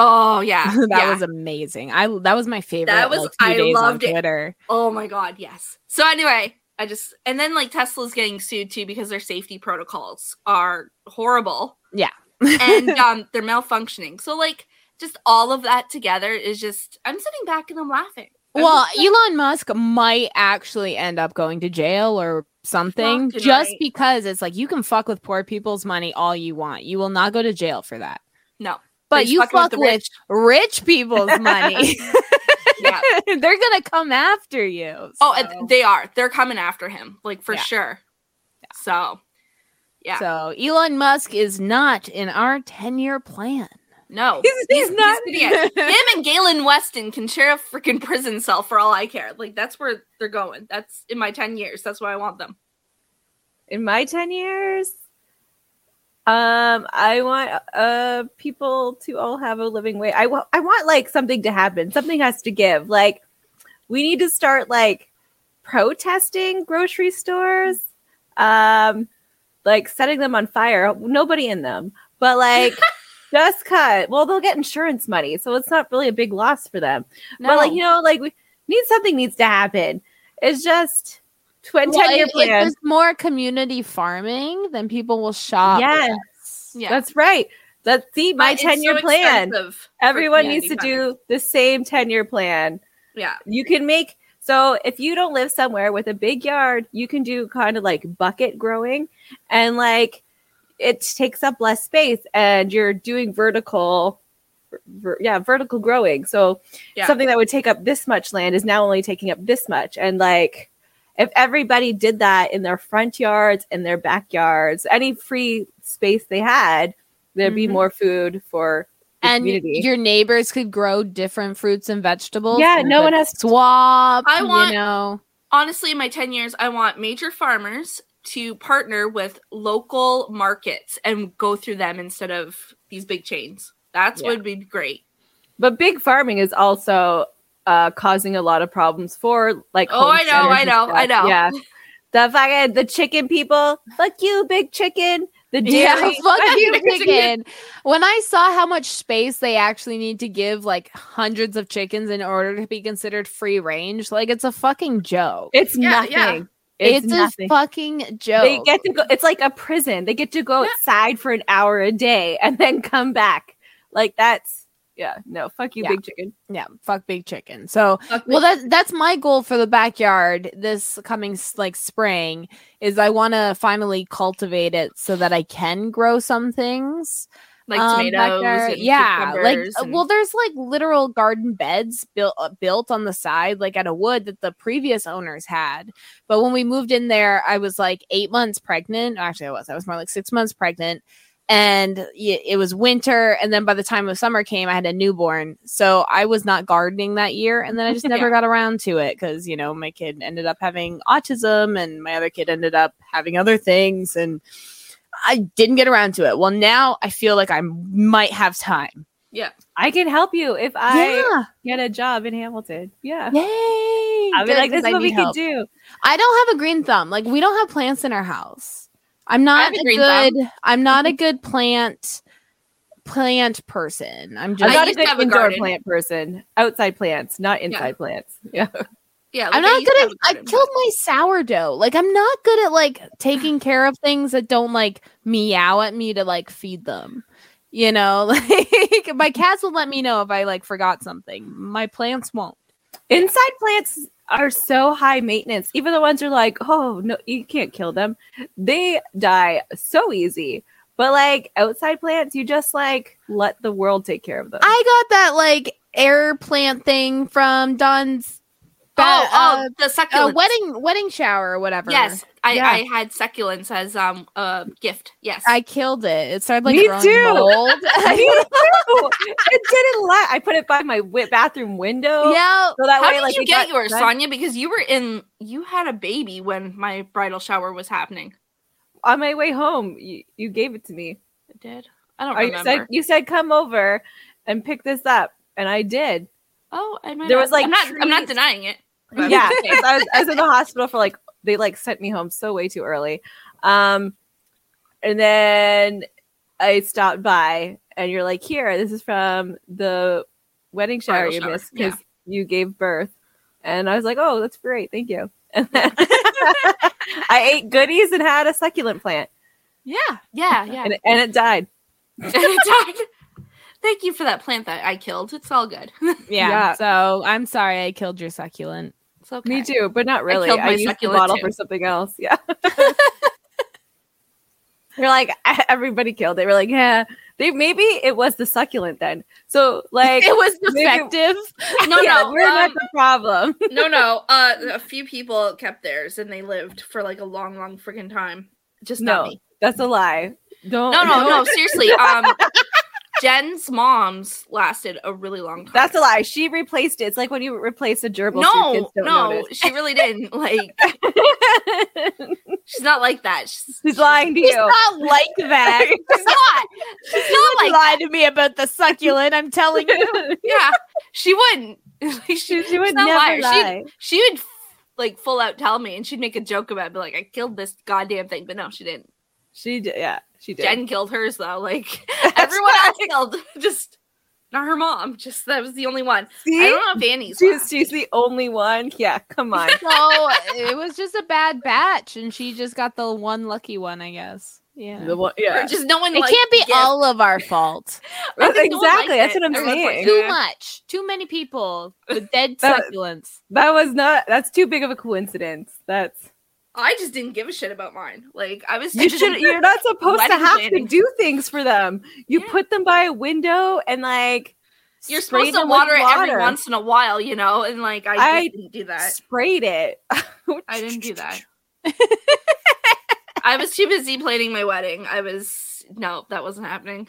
Speaker 4: Oh yeah,
Speaker 2: that
Speaker 4: yeah.
Speaker 2: was amazing. I that was my favorite.
Speaker 4: That was-
Speaker 2: like,
Speaker 4: I loved it.
Speaker 2: Twitter.
Speaker 4: Oh my god, yes. So anyway, I just and then like Tesla's getting sued too because their safety protocols are horrible Yeah. and um they're malfunctioning. So like just all of that together is just I'm sitting back and I'm laughing.
Speaker 2: Well, Elon Musk might actually end up going to jail or something just because it's like you can fuck with poor people's money all you want. You will not go to jail for that.
Speaker 4: no.
Speaker 2: But
Speaker 4: he's
Speaker 2: you fuck with
Speaker 4: rich.
Speaker 2: rich people's money.
Speaker 4: Yeah.
Speaker 2: They're gonna come after you.
Speaker 4: Oh,
Speaker 2: so-
Speaker 4: and they are. They're coming after him, like for
Speaker 2: Yeah.
Speaker 4: sure. So yeah.
Speaker 2: So Elon Musk is not in our 10 year plan.
Speaker 4: No.
Speaker 1: He's- he's not-
Speaker 4: idiot. Him and Galen Weston can share a freaking prison cell for all I care. Like that's where they're going. That's in my 10 years. That's why I want them.
Speaker 1: in my 10 years um i want uh people to all have a living wage i want i want like something to happen something has to give like we need to start like protesting grocery stores um like setting them on fire nobody in them but like just cut well they'll get insurance money so it's not really a big loss for them but like you know like we need something needs to happen it's just tw- 10
Speaker 2: Well,
Speaker 1: year
Speaker 2: if- if
Speaker 1: plan
Speaker 2: there's more community farming, then people will shop.
Speaker 1: Yes.
Speaker 4: Yeah.
Speaker 1: That's right. Let's see my 10 year
Speaker 4: so
Speaker 1: plan. Everyone needs to
Speaker 4: farming.
Speaker 1: do the same 10 year plan.
Speaker 4: Yeah.
Speaker 1: You can make so if you don't live somewhere with a big yard, you can do kind of like bucket growing and like it takes up less space and you're doing vertical ver- yeah, vertical growing. So
Speaker 4: Yeah.
Speaker 1: something that would take up this much land is now only taking up this much and like if everybody did that in their front yards and their backyards, any free space they had, there'd be
Speaker 2: Mhm.
Speaker 1: more food for the
Speaker 2: And
Speaker 1: community.
Speaker 2: your neighbors could grow different fruits and vegetables.
Speaker 1: Yeah,
Speaker 2: and
Speaker 1: no one has to-
Speaker 2: swap.
Speaker 4: I want-
Speaker 2: you know.
Speaker 4: honestly, in my 10 years, I want major farmers to partner with local markets and go through them instead of these big chains. That's
Speaker 1: Yeah.
Speaker 4: would be great.
Speaker 1: But big farming is also uh, causing a lot of problems for like.
Speaker 4: Oh, I know, I
Speaker 1: and
Speaker 4: know, I know.
Speaker 1: Yeah, the fucking the chicken people. Fuck you, big chicken. The
Speaker 2: Yeah, fuck you,
Speaker 4: Chicken.
Speaker 2: chicken. When I saw how much space they actually need to give like hundreds of chickens in order to be considered free range, like it's a fucking joke.
Speaker 1: It's
Speaker 4: Yeah,
Speaker 1: nothing.
Speaker 4: yeah.
Speaker 1: It's,
Speaker 2: It's, a fucking joke.
Speaker 1: they get to go. It's like a prison. They get to go
Speaker 4: Yeah.
Speaker 1: outside for an hour a day and then come back. Like that's yeah. No, fuck you,
Speaker 2: Yeah.
Speaker 1: big chicken.
Speaker 2: yeah, fuck big chicken. So
Speaker 4: Fuck
Speaker 2: well that that's my goal for the backyard this coming like spring is I want to finally cultivate it so that I can grow some things.
Speaker 4: Like
Speaker 2: um,
Speaker 4: tomatoes.
Speaker 2: yeah, like uh,
Speaker 4: and-
Speaker 2: well, there's like literal garden beds built uh, built on the side, like out of wood that the previous owners had. But when we moved in there, I was like eight months pregnant. Actually, I was. I was more like six months pregnant, and it was winter. And then by the time of summer came, I had a newborn, so I was not gardening that year. And then I just never
Speaker 4: Yeah.
Speaker 2: got around to it because you know my kid ended up having autism, and my other kid ended up having other things, and I didn't get around to it. Well, now I feel like I might have time.
Speaker 4: yeah.
Speaker 1: I can help you if I
Speaker 2: yeah.
Speaker 1: get a job in Hamilton. Yeah.
Speaker 2: Yay.
Speaker 1: I'll be
Speaker 2: Good,
Speaker 1: like, this
Speaker 2: 'cause
Speaker 1: is what we
Speaker 2: need
Speaker 1: can
Speaker 2: help.
Speaker 1: do.
Speaker 2: I don't have a green thumb. Like we don't have plants in our house. I'm not
Speaker 4: a
Speaker 2: a good
Speaker 4: thumb.
Speaker 2: I'm not a mm-hmm. good plant plant person. I'm just.
Speaker 1: I'm
Speaker 2: just
Speaker 1: not a good indoor
Speaker 4: garden.
Speaker 1: plant person. Outside plants, not inside plants. Yeah.
Speaker 4: Yeah.
Speaker 2: I'm not
Speaker 4: used to
Speaker 2: good
Speaker 4: have
Speaker 2: at
Speaker 4: a
Speaker 2: I
Speaker 4: garden,
Speaker 2: killed my sourdough. Like I'm not good at like taking care of things that don't like meow at me to like feed them. You know, like my cats will let me know if I like forgot something. My plants won't.
Speaker 1: Inside plants are so high maintenance. Even the ones are like, oh no, you can't kill them. They die so easy. But like outside plants, you just like let the world take care of them.
Speaker 2: I got that like air plant thing from Don's
Speaker 4: Oh,
Speaker 2: ba-
Speaker 4: oh, the
Speaker 2: uh,
Speaker 4: succulents.
Speaker 2: uh, wedding wedding shower or whatever.
Speaker 4: Yes, I,
Speaker 1: Yeah.
Speaker 4: I had succulents as um a gift. Yes,
Speaker 2: I killed it. It started like
Speaker 1: Me
Speaker 2: growing
Speaker 1: too.
Speaker 2: mold.
Speaker 1: Me too. it didn't let. I put it by my wi- bathroom window.
Speaker 2: yeah.
Speaker 1: So that
Speaker 4: How
Speaker 1: way,
Speaker 4: did
Speaker 1: like
Speaker 4: you get
Speaker 1: got
Speaker 4: yours,
Speaker 1: done.
Speaker 4: Sonia? Because you were in, you had a baby when my bridal shower was happening.
Speaker 1: on my way home? You, you gave it to me.
Speaker 4: I did. I don't
Speaker 1: Or you
Speaker 4: remember.
Speaker 1: said you said come over and pick this up, and I did.
Speaker 4: oh, I might
Speaker 1: there
Speaker 4: have-
Speaker 1: was, like,
Speaker 4: I'm not. I'm not denying it. But-
Speaker 1: yeah, 'cause I was, I was in the hospital for like they like sent me home so way too early. Um, and then I stopped by, and you're like, "Here, this is from the wedding shower
Speaker 4: Bridal
Speaker 1: you
Speaker 4: shower,
Speaker 1: missed because you gave birth." And I was like, "Oh, that's great, thank you." And then I ate goodies and had a succulent plant,
Speaker 4: yeah, yeah, yeah.
Speaker 1: and, and it died.
Speaker 4: And it died. Thank you for that plant that I killed. It's all good.
Speaker 2: yeah.
Speaker 1: Yeah.
Speaker 2: So I'm sorry I killed your succulent.
Speaker 4: It's okay.
Speaker 1: Me too, but not really. I,
Speaker 4: my
Speaker 1: used the bottle
Speaker 4: too.
Speaker 1: for something else. Yeah. You're like everybody killed it. We're like, yeah. They maybe it was the succulent then. So like
Speaker 2: It was
Speaker 1: maybe-
Speaker 2: defective.
Speaker 4: No,
Speaker 1: yeah,
Speaker 4: no,
Speaker 1: we're not
Speaker 4: um,
Speaker 1: the problem.
Speaker 4: no, no. Uh, a few people kept theirs and they lived for like a long, long freaking time. Just not
Speaker 1: No,
Speaker 4: me.
Speaker 1: that's a lie. Don't
Speaker 4: No, no, no. Seriously. Um, Jen's mom's lasted a really long time.
Speaker 1: That's a lie. She replaced it. It's like when you replace a gerbil. so
Speaker 4: no,
Speaker 1: don't
Speaker 4: no,
Speaker 1: notice.
Speaker 4: she really didn't. Like, she's not like that. She's,
Speaker 1: She's lying to
Speaker 2: She's
Speaker 1: you.
Speaker 2: not like that.
Speaker 4: she's not. She's not like
Speaker 2: lie
Speaker 4: that.
Speaker 2: to me about the succulent. I'm telling you.
Speaker 4: Yeah, she wouldn't. Like,
Speaker 1: she, she would never
Speaker 4: liar.
Speaker 1: lie.
Speaker 4: She'd, she would like full out tell me, and she'd make a joke about it, be like, "I killed this goddamn thing," but no, she didn't.
Speaker 1: She did. Yeah, she did.
Speaker 4: Jen killed hers though. Like everyone else killed, just not her mom. Just that was the only one.
Speaker 1: See?
Speaker 4: I don't know if Annie's.
Speaker 1: She's,
Speaker 4: last.
Speaker 1: she's the only one. Yeah, come on.
Speaker 2: So it was just a bad batch, and she just got the one lucky one, I guess. Yeah.
Speaker 1: The one,
Speaker 4: Or
Speaker 1: yeah,
Speaker 4: just no one.
Speaker 2: It
Speaker 4: liked
Speaker 2: can't be
Speaker 4: gift.
Speaker 2: all of our fault.
Speaker 4: I think no
Speaker 1: exactly. That's
Speaker 4: it.
Speaker 1: what I'm
Speaker 4: Everyone's like,
Speaker 1: saying.
Speaker 2: Too
Speaker 4: "Eh."
Speaker 2: much. Too many people. The dead
Speaker 1: That-
Speaker 2: succulents.
Speaker 1: that was not. That's too big of a coincidence. That's
Speaker 4: I just didn't give a shit about mine. Like I was.
Speaker 1: you should. You're not supposed to have
Speaker 4: planning.
Speaker 1: to do things for them. You
Speaker 4: Yeah.
Speaker 1: put them by a window and like
Speaker 4: You're supposed to water it every once in a while, you know, and like I,
Speaker 1: I
Speaker 4: didn't do that.
Speaker 1: sprayed it.
Speaker 4: I didn't do that. I was too busy planning my wedding. I was no, that wasn't happening.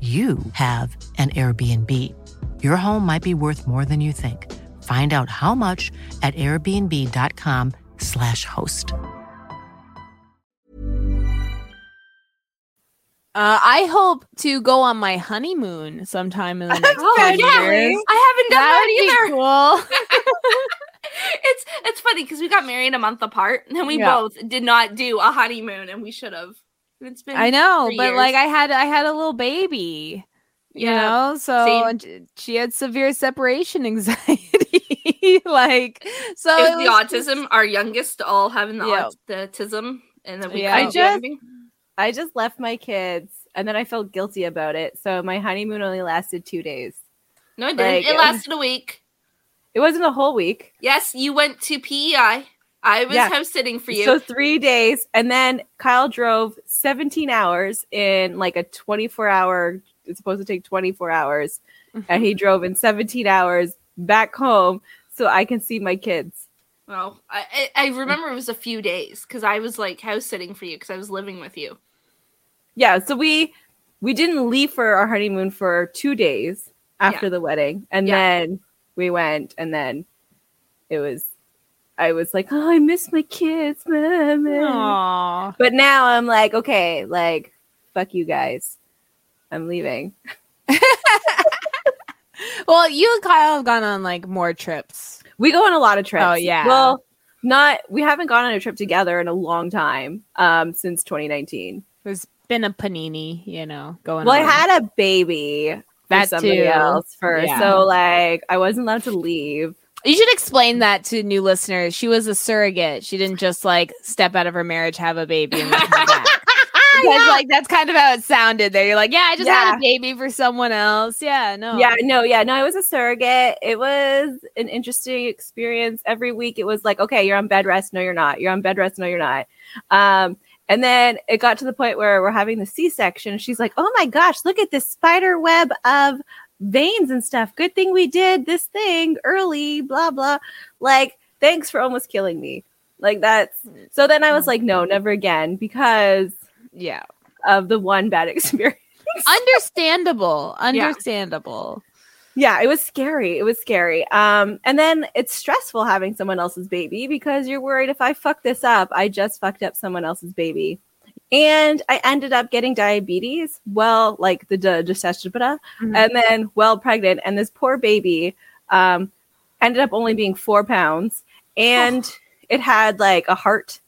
Speaker 6: you have an Airbnb. Your home might be worth more than you think. Find out how much at airbnb.com/slash host.
Speaker 2: Uh, I hope to go on my honeymoon sometime in the next
Speaker 4: Oh yeah,
Speaker 2: years.
Speaker 4: I haven't done
Speaker 2: That would
Speaker 4: that either.
Speaker 2: cool.
Speaker 4: it's it's funny because we got married a month apart, and we
Speaker 2: Yeah.
Speaker 4: both did not do a honeymoon, and we should have. It's been
Speaker 2: I know, but
Speaker 4: years.
Speaker 2: like I had I had a little baby. You
Speaker 4: Yeah,
Speaker 2: know, so
Speaker 4: same.
Speaker 2: she had severe separation anxiety. like so
Speaker 4: Is
Speaker 2: it
Speaker 4: the
Speaker 2: was
Speaker 4: autism our youngest all having the
Speaker 2: Yeah.
Speaker 4: autism, and then we
Speaker 2: Yeah.
Speaker 1: I just- I just left my kids and then I felt guilty about it. So my honeymoon only lasted two days.
Speaker 4: no, it didn't.
Speaker 1: like,
Speaker 4: it lasted a week.
Speaker 1: It wasn't a whole week.
Speaker 4: Yes, you went to PEI. I was
Speaker 1: Yeah.
Speaker 4: house sitting for you.
Speaker 1: So three days, and then Kyle drove 17 hours in like a 24 hour. It's supposed to take 24 hours, mm-hmm. and he drove in 17 hours back home so I can see my kids.
Speaker 4: well, I, I I remember it was a few days because I was like house sitting for you because I was living with you.
Speaker 1: Yeah, so we we didn't leave for our honeymoon for two days after
Speaker 4: Yeah.
Speaker 1: the wedding, and
Speaker 4: Yeah.
Speaker 1: then we went, and then it was. I was like, oh, I miss my kids. But now I'm like, okay, like, fuck you guys. I'm leaving.
Speaker 2: Well, you and Kyle have gone on like more trips.
Speaker 1: We go on a lot of trips.
Speaker 2: Oh, yeah.
Speaker 1: Well, not we haven't gone on a trip together in a long time. Um, since 2019.
Speaker 2: There's been a panini, you know, going on.
Speaker 1: Well, I had a baby for
Speaker 2: That
Speaker 1: somebody
Speaker 2: too.
Speaker 1: else first,
Speaker 2: Yeah.
Speaker 1: so like I wasn't allowed to leave.
Speaker 2: You should explain that to new listeners. She was a surrogate. She didn't just like step out of her marriage, have a baby, and come back. Because like that's kind of how it sounded there. You're like, yeah, I just had a baby for someone else. Yeah, no.
Speaker 1: Yeah, no, yeah, no, it was a surrogate. It was an interesting experience. Every week it was like, okay, you're on bed rest. No, you're not. You're on bed rest. No, you're not. Um, and then it got to the point where we're having the C section. She's like, oh my gosh, look at this spider web of veins and stuff. Good thing we did this thing early, blah, blah. Like, thanks for almost killing me. Like, that's so then I was like, no, never again because
Speaker 2: Yeah.
Speaker 1: of the one bad experience.
Speaker 2: Understandable. Understandable.
Speaker 1: Yeah, it was scary. It was scary. Um, and then it's stressful having someone else's baby because you're worried if I fuck this up, I just fucked up someone else's baby. And I ended up getting diabetes, well, like the d- gestational,
Speaker 2: Mhm.
Speaker 1: and then well pregnant. And this poor baby um, ended up only being four pounds, and it had like a heart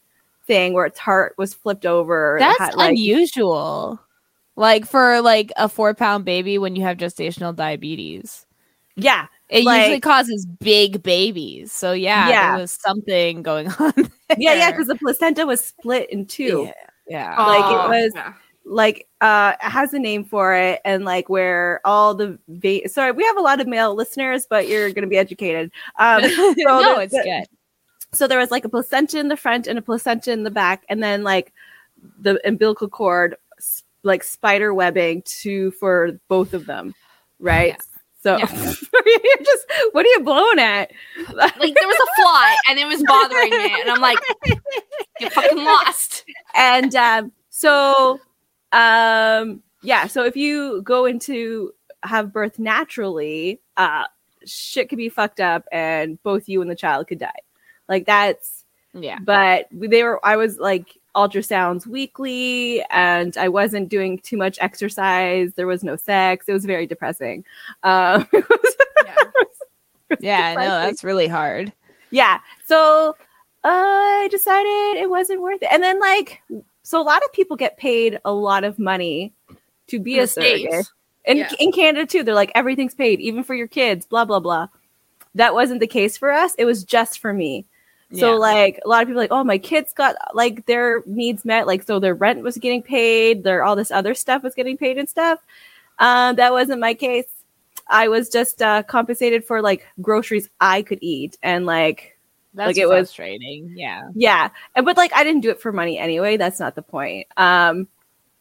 Speaker 1: thing where its heart was flipped over.
Speaker 2: That's
Speaker 1: had, like,
Speaker 2: unusual. Like for like a four pound baby when you have gestational diabetes.
Speaker 1: Yeah.
Speaker 2: It
Speaker 1: like-
Speaker 2: usually causes big babies. So yeah,
Speaker 1: Yeah.
Speaker 2: there was something going on.
Speaker 1: Yeah, yeah, because the placenta was split in two.
Speaker 2: Yeah. Yeah.
Speaker 1: like
Speaker 4: Oh,
Speaker 1: it was
Speaker 4: yeah.
Speaker 1: like uh it has a name for it and like where all the va- sorry we have a lot of male listeners but you're gonna be educated um so
Speaker 2: no,
Speaker 1: there-
Speaker 2: it's
Speaker 1: the-
Speaker 2: good.
Speaker 1: so there was like a placenta in the front and a placenta in the back and then like the umbilical cord like spider webbing to for both of them right so you're just what are you blowing at
Speaker 4: Like there was a fly and it was bothering me, and I'm like, you're fucking lost.
Speaker 1: and um, so um yeah so if you go into have birth naturally uh shit could be fucked up and both you and the child could die like that's
Speaker 2: Yeah.
Speaker 1: but they were i was like ultrasounds weekly and i wasn't doing too much exercise. There was no sex. It was very depressing. Um was-
Speaker 2: Yeah, no,
Speaker 1: depressing.
Speaker 2: that's really hard.
Speaker 1: yeah. So i decided it wasn't worth it. And then like so a lot of people get paid a lot of money to be
Speaker 4: In
Speaker 1: a surrogate. And
Speaker 4: Yeah.
Speaker 1: in canada too. They're like everything's paid even for your kids blah blah blah. That wasn't the case for us. It was just for me so
Speaker 2: Yeah.
Speaker 1: like a lot of people like oh my kids got like their needs met like so their rent was getting paid their all this other stuff was getting paid and stuff um that wasn't my case i was just uh compensated for like groceries i could eat and like
Speaker 2: That's
Speaker 1: like it was
Speaker 2: training. Yeah.
Speaker 1: yeah and but like i didn't do it for money anyway that's not the point um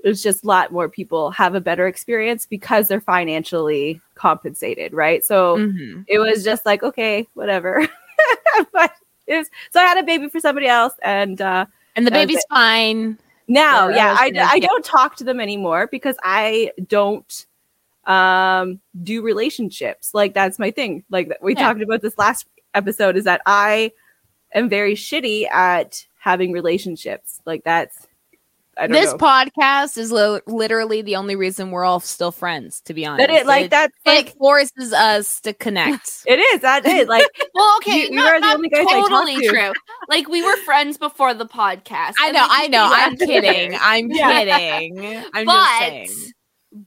Speaker 1: it's just a lot more people have a better experience because they're financially compensated right so
Speaker 2: Mhm.
Speaker 1: it was just like okay whatever but was so i had a baby for somebody else and uh
Speaker 2: And the baby's fine.
Speaker 1: now yeah
Speaker 2: else
Speaker 1: I, I don't talk to them anymore because i don't um do relationships like that's my thing like we
Speaker 2: Yeah.
Speaker 1: talked about this last episode is that i am very shitty at having relationships like that's I
Speaker 2: This
Speaker 1: know.
Speaker 2: podcast is li- literally the only reason we're all still friends, to be honest.
Speaker 1: that it like
Speaker 2: it,
Speaker 1: that's
Speaker 2: it
Speaker 1: like
Speaker 2: forces us to connect.
Speaker 1: it is that is like
Speaker 4: Well, okay,
Speaker 1: You- you
Speaker 4: not,
Speaker 1: are the only guys I talk
Speaker 4: totally
Speaker 1: to.
Speaker 4: true. Like we were friends before the podcast.
Speaker 2: I know, I know. I'm kidding. I'm
Speaker 1: Yeah.
Speaker 2: kidding. I'm just saying.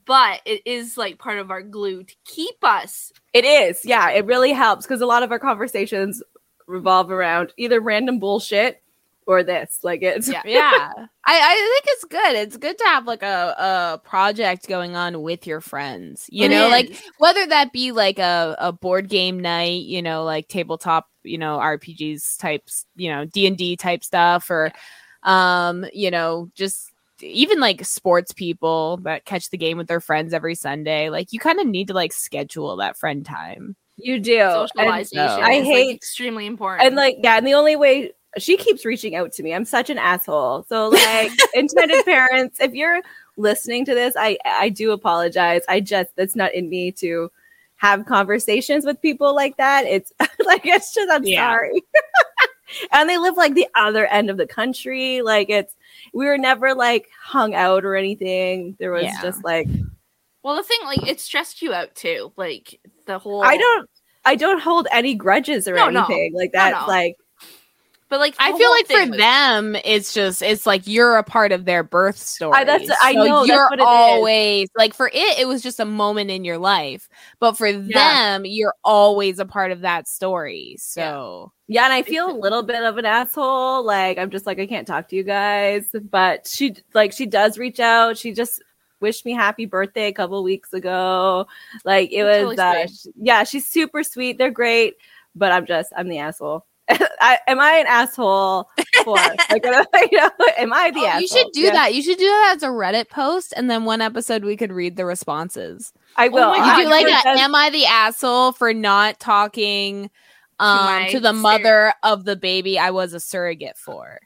Speaker 4: but it is like part of our glue to keep us.
Speaker 1: It is. Yeah, it really helps because a lot of our conversations revolve around either random bullshit or this. Like it's
Speaker 4: Yeah.
Speaker 2: yeah I, I think it's good it's good to have like a, a project going on with your friends you
Speaker 4: It
Speaker 2: know like whether that be like a, a board game night you know like tabletop you know rpgs types you know d&d type stuff or um you know just even like sports people that catch the game with their friends every sunday like you kind of need to like schedule that friend time
Speaker 1: you do. And
Speaker 4: Socialization.
Speaker 1: I
Speaker 4: is, like,
Speaker 1: hate
Speaker 4: extremely important.
Speaker 1: and like yeah, and the only way she keeps reaching out to me. I'm such an asshole. So like intended parents, if you're listening to this, I I do apologize. I just that's not in me to have conversations with people like that. It's like it's just I'm
Speaker 2: Yeah.
Speaker 1: sorry. and they live like the other end of the country. Like it's we were never like hung out or anything. There was
Speaker 2: Yeah.
Speaker 1: just like
Speaker 4: well, the thing like it stressed you out too. Like the whole
Speaker 1: I don't I don't hold any grudges or
Speaker 4: No, no.
Speaker 1: anything. Like
Speaker 4: No,
Speaker 1: that's
Speaker 4: no.
Speaker 1: like
Speaker 4: But like
Speaker 2: I feel like for
Speaker 4: was-
Speaker 2: them, it's just it's like you're a part of their birth story.
Speaker 1: that's- I
Speaker 2: So
Speaker 1: know,
Speaker 2: you're
Speaker 1: what it is.
Speaker 2: always like for it, it was just a moment in your life, but for them, you're always a part of that story. So
Speaker 1: Yeah, and I feel a little bit of an asshole. Like I'm just like I can't talk to you guys, but she like she does reach out. She just wished me happy birthday a couple weeks ago. Like it
Speaker 4: That's
Speaker 1: was
Speaker 4: really
Speaker 1: uh, sh- yeah, she's super sweet. They're great, but I'm just I'm the asshole. I, am I an asshole for like you know, am I the
Speaker 2: Oh,
Speaker 1: asshole?
Speaker 2: you should do
Speaker 1: Yeah.
Speaker 2: that. You should do that as a Reddit post, and then one episode we could read the responses.
Speaker 1: I will.
Speaker 4: my
Speaker 2: You
Speaker 4: God,
Speaker 2: do like
Speaker 1: Actually,
Speaker 2: a, am I the asshole for not talking um
Speaker 4: my
Speaker 2: to the
Speaker 4: sur-
Speaker 2: mother of the baby I was a surrogate for?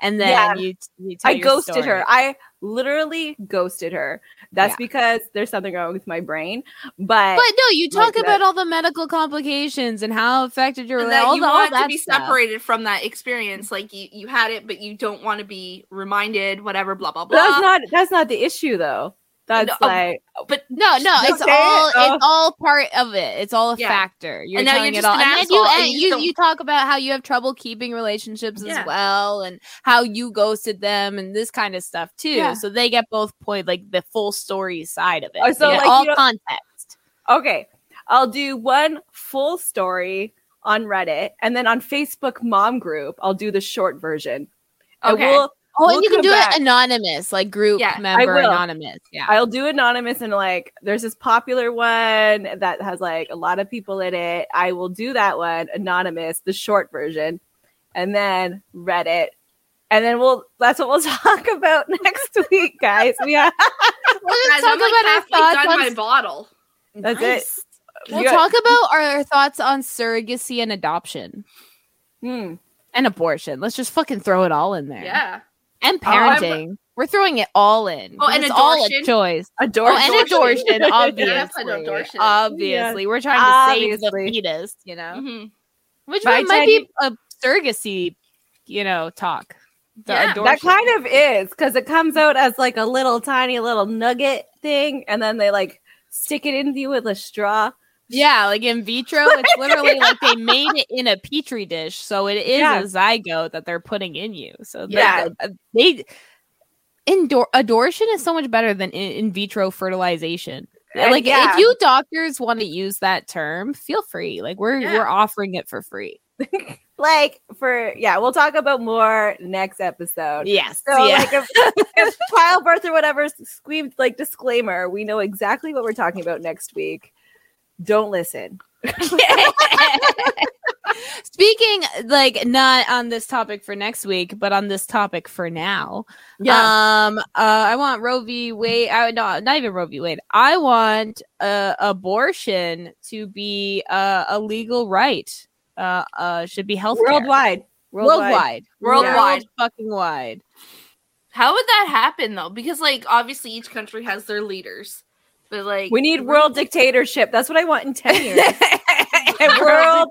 Speaker 2: And then
Speaker 1: Yeah.
Speaker 2: you, you tell
Speaker 1: I
Speaker 2: your
Speaker 1: ghosted
Speaker 2: story.
Speaker 1: her. I literally ghosted her. That's
Speaker 2: Yeah.
Speaker 1: because there's something wrong with my brain. But,
Speaker 2: But no, you
Speaker 1: like
Speaker 2: talk
Speaker 1: that.
Speaker 2: about all the medical complications and how affected your
Speaker 4: and
Speaker 2: all
Speaker 4: that you
Speaker 2: the- all
Speaker 4: want to be
Speaker 2: stuff.
Speaker 4: separated from that experience. Like you, you had it, but you don't want to be reminded. Whatever, blah blah
Speaker 1: but
Speaker 4: blah.
Speaker 1: that's not that's not the issue though. That's
Speaker 4: No, oh,
Speaker 1: like oh,
Speaker 4: but
Speaker 2: No, no, it's
Speaker 1: Okay,
Speaker 2: all
Speaker 1: oh.
Speaker 2: it's all part of it. It's all a
Speaker 4: Yeah.
Speaker 2: factor. You're
Speaker 4: And now
Speaker 2: telling
Speaker 4: you're
Speaker 2: it all,
Speaker 4: an
Speaker 2: and then you
Speaker 4: and
Speaker 2: and
Speaker 4: you
Speaker 2: you, you talk about how you have trouble keeping relationships
Speaker 4: Yeah.
Speaker 2: as well, and how you ghosted them and this kind of stuff too.
Speaker 1: Yeah.
Speaker 2: So they get both point like the full story side of it.
Speaker 1: Oh, so, like,
Speaker 2: all
Speaker 1: you know-
Speaker 2: context.
Speaker 1: okay. I'll do one full story on Reddit and then on Facebook mom group, I'll do the short version. And
Speaker 4: Okay.
Speaker 1: we'll
Speaker 2: Oh,
Speaker 1: we'll
Speaker 2: and you can do
Speaker 1: back.
Speaker 2: it anonymous, like group
Speaker 4: Yeah, I
Speaker 2: member
Speaker 1: will.
Speaker 2: anonymous. Yeah.
Speaker 1: I'll do anonymous and like there's this popular one that has like a lot of people in it. I will do that one anonymous, the short version, and then Reddit. And then we'll that's what we'll talk about next week, guys. We have
Speaker 2: We'll just
Speaker 4: Guys,
Speaker 2: talk
Speaker 4: I'm like
Speaker 2: about our thoughts on
Speaker 4: my bottle.
Speaker 1: that's
Speaker 2: Nice.
Speaker 1: it.
Speaker 2: We'll
Speaker 1: You got-
Speaker 2: talk about our thoughts on surrogacy and adoption
Speaker 1: Hmm.
Speaker 2: and abortion. Let's just fucking throw it all in there.
Speaker 4: Yeah.
Speaker 2: And
Speaker 1: Oh,
Speaker 2: parenting. We're throwing it all in.
Speaker 4: Oh, and
Speaker 2: it's all a choice.
Speaker 1: Adore
Speaker 2: Oh, and adortion,
Speaker 4: Yeah,
Speaker 2: obviously.
Speaker 4: adortion.
Speaker 2: Obviously. We're trying to save the fetus, you know?
Speaker 4: Mhm.
Speaker 2: Which
Speaker 1: By
Speaker 2: one might be a surrogacy, you know, talk. The
Speaker 4: Yeah.
Speaker 1: That kind of is because it comes out as like a little tiny little nugget thing, and then they like stick it into you with a straw.
Speaker 2: Yeah, like in vitro, it's literally like they made it in a petri dish, so it is
Speaker 1: Yeah.
Speaker 2: a zygote that they're putting in you. So
Speaker 1: Yeah.
Speaker 2: yeah, they indoor adortion is so much better than in, in vitro fertilization.
Speaker 1: Uh,
Speaker 2: Like
Speaker 1: yeah.
Speaker 2: if you doctors want to use that term, feel free. Like we're
Speaker 4: Yeah.
Speaker 2: we're offering it for free.
Speaker 1: Like for yeah, we'll talk about more next episode.
Speaker 2: Yes.
Speaker 1: So
Speaker 2: yeah.
Speaker 1: like if, if childbirth or whatever screamed like disclaimer, we know exactly what we're talking about next week. Don't listen.
Speaker 2: Speaking like not on this topic for next week, but on this topic for now. Yeah. Um, uh, I want Roe v. Wade. I no, not not even Roe v. Wade. I want uh, abortion to be uh, a legal right. Uh, uh, should be health
Speaker 1: worldwide.
Speaker 2: worldwide,
Speaker 4: Worldwide.
Speaker 2: World fucking wide.
Speaker 4: How would that happen though? Because like obviously each country has their leaders, but like
Speaker 1: We need world dictatorship. That's what I want in 10 years. world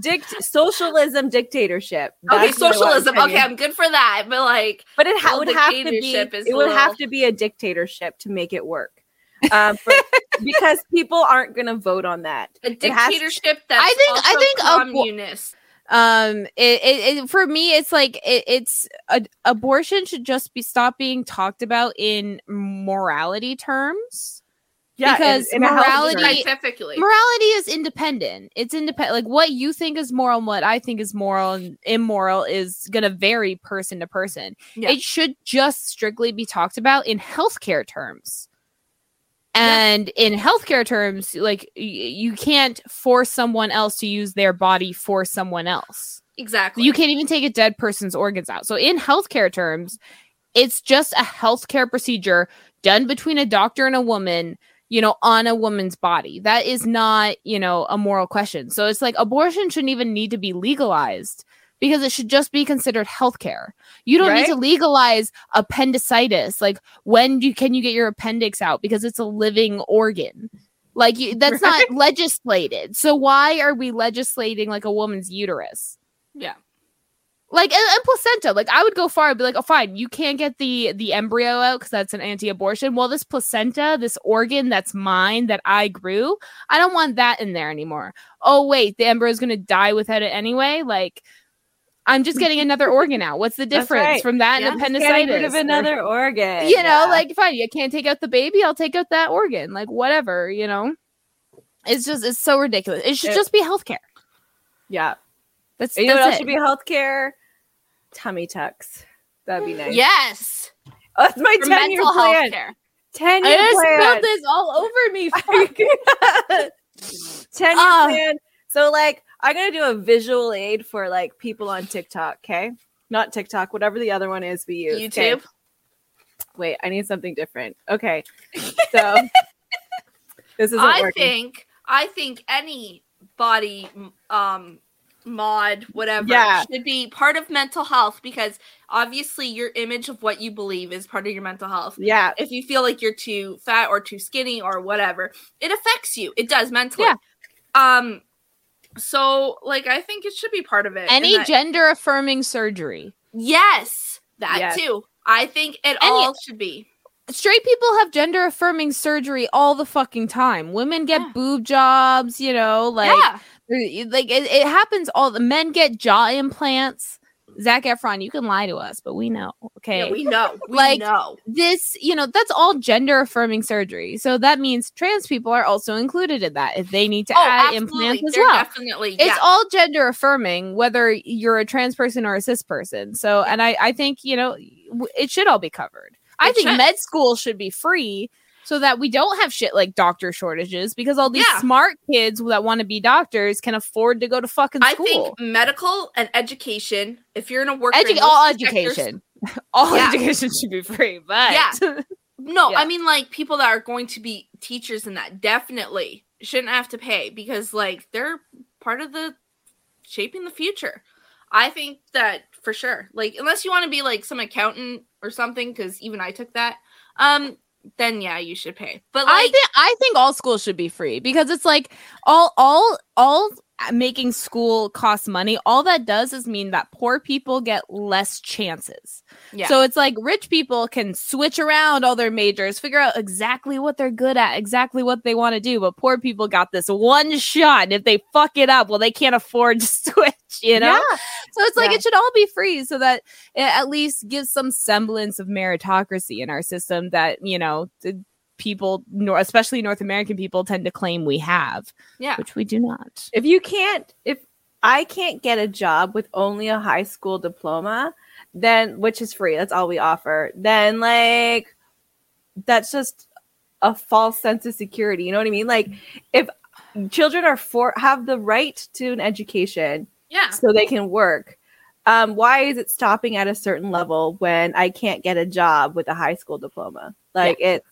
Speaker 1: dict- socialism dictatorship. That's what I want in
Speaker 4: socialism. Okay. I'm good for that. But like,
Speaker 1: but it ha- would have to be it
Speaker 4: a
Speaker 1: would have to be a dictatorship to make it work. Um, for- because people aren't going to vote on that.
Speaker 4: a
Speaker 1: It has-
Speaker 4: dictatorship that's
Speaker 2: I think- I think a bo-
Speaker 4: communist.
Speaker 2: um it, it, it for me it's like it, it's a, abortion should just be stop being talked about in morality terms
Speaker 1: Yeah,
Speaker 2: because
Speaker 1: in- in
Speaker 2: morality.
Speaker 4: Scientifically,
Speaker 2: morality is independent it's independent like what you think is moral and what i think is moral and immoral is going to vary person to person
Speaker 4: Yeah.
Speaker 2: it should just strictly be talked about in healthcare terms and in healthcare terms like y- you can't force someone else to use their body for someone else
Speaker 4: exactly.
Speaker 2: you can't even take a dead person's organs out. So in healthcare terms, it's just a healthcare procedure done between a doctor and a woman, you know, on a woman's body. That is not, you know, a moral question. So it's like abortion shouldn't even need to be legalized because it should just be considered healthcare. You don't need to legalize appendicitis. Like when do can you get your appendix out because it's a living organ? Like you, that's not legislated. So why are we legislating like a woman's uterus?
Speaker 4: yeah.
Speaker 2: Like and, and placenta like i would go far and be like oh fine you can't get the the embryo out because that's an anti-abortion well this placenta this organ that's mine that i grew i don't want that in there anymore oh wait the embryo is going to die without it anyway like I'm just mm. getting another organ out. What's the difference
Speaker 1: right.
Speaker 2: from that
Speaker 4: Yeah.
Speaker 2: and
Speaker 1: Getting
Speaker 2: appendicitis?
Speaker 1: rid of
Speaker 2: or-
Speaker 1: another organ.
Speaker 2: you know,
Speaker 1: Yeah.
Speaker 2: like fine, you can't take out the baby, I'll take out that organ. Like whatever, you know. It's just it's so ridiculous. It should
Speaker 1: It-
Speaker 2: just be healthcare.
Speaker 1: yeah.
Speaker 2: That's,
Speaker 1: You know what else
Speaker 2: it.
Speaker 1: should be healthcare? Tummy tucks. That'd be nice.
Speaker 4: Yes.
Speaker 1: Oh, that's my
Speaker 4: For
Speaker 1: 10 year plan.
Speaker 4: care.
Speaker 1: 10
Speaker 2: I
Speaker 1: year
Speaker 2: just
Speaker 1: plan.
Speaker 2: spilled this all over me.
Speaker 1: 10 year
Speaker 2: Ah.
Speaker 1: plan. So, like, I'm going to do a visual aid for like people on TikTok, okay? Not TikTok, whatever the other one is we use. okay?
Speaker 4: YouTube.
Speaker 1: Wait, I need something different. Okay. So, this isn't
Speaker 4: I
Speaker 1: working.
Speaker 4: think I think any body um mod whatever
Speaker 1: Yeah.
Speaker 4: should be part of mental health because obviously your image of what you believe is part of your mental health.
Speaker 1: Yeah.
Speaker 4: If you feel like you're too fat or too skinny or whatever, it affects you. It does mentally.
Speaker 2: Yeah.
Speaker 4: Um so like I think it should be part of it.
Speaker 2: Any
Speaker 4: that-
Speaker 2: gender affirming surgery.
Speaker 4: Yes, that
Speaker 1: Yes.
Speaker 4: too. I think it
Speaker 2: Any-
Speaker 4: all should be.
Speaker 2: Straight people have gender affirming surgery all the fucking time. Women get
Speaker 4: Yeah.
Speaker 2: boob jobs, you know, like
Speaker 4: yeah.
Speaker 2: Like it, it happens all the men get jaw implants. Zac Efron, you can lie to us, but we know. Okay.
Speaker 4: Yeah, we know. We
Speaker 2: Like,
Speaker 4: know.
Speaker 2: this, you know, that's all gender affirming surgery. So that means trans people are also included in that if they need to
Speaker 4: Oh,
Speaker 2: add
Speaker 4: absolutely.
Speaker 2: implants as
Speaker 4: They're
Speaker 2: well.
Speaker 4: definitely
Speaker 2: It's all gender affirming, whether you're a trans person or a cis person. So, and I, I think, you know, it should all be covered. I think
Speaker 4: should.
Speaker 2: med school should be free so that we don't have shit like doctor shortages because all these
Speaker 4: Yeah.
Speaker 2: smart kids that want to be doctors can afford to go to fucking school.
Speaker 4: I think medical and education, if you're in a work
Speaker 2: Edu- all education. all
Speaker 4: Yeah.
Speaker 2: education should be free, but
Speaker 4: Yeah. No,
Speaker 2: Yeah.
Speaker 4: I mean like people that are going to be teachers in that definitely shouldn't have to pay because like they're part of the shaping the future. I think that for sure. Like unless you want to be like some accountant or something cuz even I took that. Um then yeah, you should pay. But like
Speaker 2: I think I think all schools should be free because it's like all all all Uh, making school cost money. All that does is mean that poor people get less chances.
Speaker 4: yeah.
Speaker 2: So it's like rich people can switch around all their majors, figure out exactly what they're good at, exactly what they want to do. But poor people got this one shot. And if they fuck it up, well, they can't afford to switch, you know?
Speaker 1: Yeah.
Speaker 2: So it's like
Speaker 1: Yeah.
Speaker 2: it should all be free so that it at least gives some semblance of meritocracy in our system that, you know, people, especially North American people, tend to claim we have,
Speaker 4: yeah.
Speaker 2: which we do not.
Speaker 1: If you can't, if I can't get a job with only a high school diploma, then which is free, that's all we offer, then like that's just a false sense of security. You know what I mean? Like if children are for have the right to an education
Speaker 4: Yeah.
Speaker 1: so they can work. Um, why is it stopping at a certain level when I can't get a job with a high school diploma? Like it's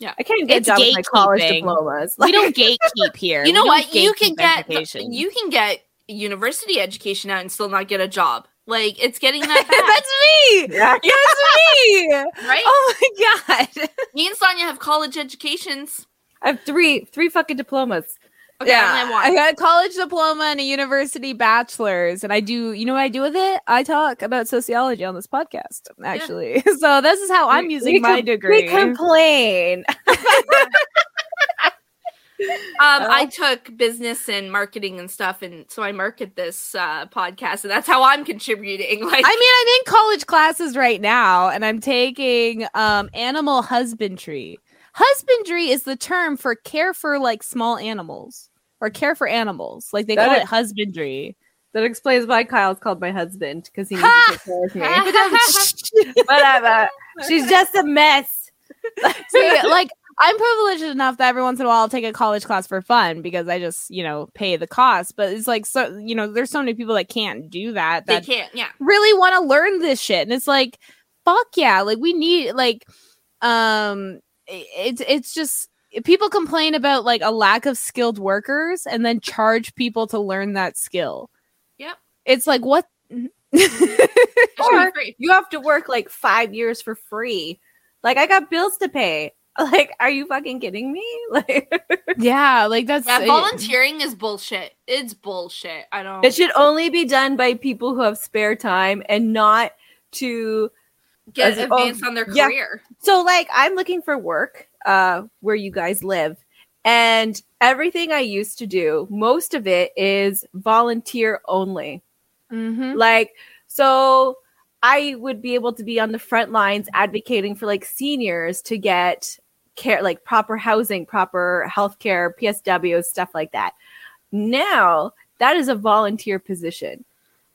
Speaker 4: Yeah.
Speaker 1: I can't get
Speaker 2: It's
Speaker 1: a job with my college
Speaker 2: gatekeeping.
Speaker 1: diplomas.
Speaker 2: We don't gatekeep here.
Speaker 4: You know what? You can get
Speaker 2: education.
Speaker 4: you can get university education out and still not get a job. Like it's getting that
Speaker 2: That's me.
Speaker 1: Yeah.
Speaker 2: That's me.
Speaker 4: right?
Speaker 2: Oh my god.
Speaker 4: Me and Sonia have college educations.
Speaker 1: I have three three fucking diplomas.
Speaker 4: Okay, I only have one.
Speaker 2: I got a college diploma and a university bachelor's, and I do. You know what I do with it? I talk about sociology on this podcast, actually. So this is how I'm using my
Speaker 1: com-
Speaker 2: degree.
Speaker 1: We complain.
Speaker 4: Um, I took business and marketing and stuff, and so I market this uh, podcast, and that's how I'm contributing. Like,
Speaker 2: I mean, I'm in college classes right now, and I'm taking um animal husbandry. Husbandry is the term for care for like small animals or care for animals. Like they
Speaker 1: That
Speaker 2: call
Speaker 1: is-
Speaker 2: it husbandry.
Speaker 1: That explains why Kyle's called my husband because he needs to take care of me. Whatever. She's just a mess.
Speaker 2: See, like I'm privileged enough that every once in a while I'll take a college class for fun because I just, you know, pay the cost. But it's like so you know, there's so many people that can't do that
Speaker 4: they can't. Yeah,
Speaker 2: really want to learn this shit. And it's like, fuck yeah. Like we need like um it's it's just people complain about like a lack of skilled workers and then charge people to learn that skill.
Speaker 4: Yep.
Speaker 2: It's like what
Speaker 4: It should be
Speaker 1: Or you have to work like five years for free. Like I got bills to pay. Like, are you fucking kidding me? Like
Speaker 2: yeah, like that's
Speaker 4: Yeah, volunteering is bullshit. It's bullshit. I don't.
Speaker 1: it should only be done by people who have spare time and not to
Speaker 4: get
Speaker 1: as- oh,
Speaker 4: advanced on their
Speaker 1: yeah.
Speaker 4: career.
Speaker 1: So like I'm looking for work uh where you guys live and everything I used to do, most of it is volunteer only.
Speaker 2: Mhm.
Speaker 1: Like, so I would be able to be on the front lines advocating for like seniors to get care, like proper housing, proper healthcare, PSW stuff like that. Now that is a volunteer position.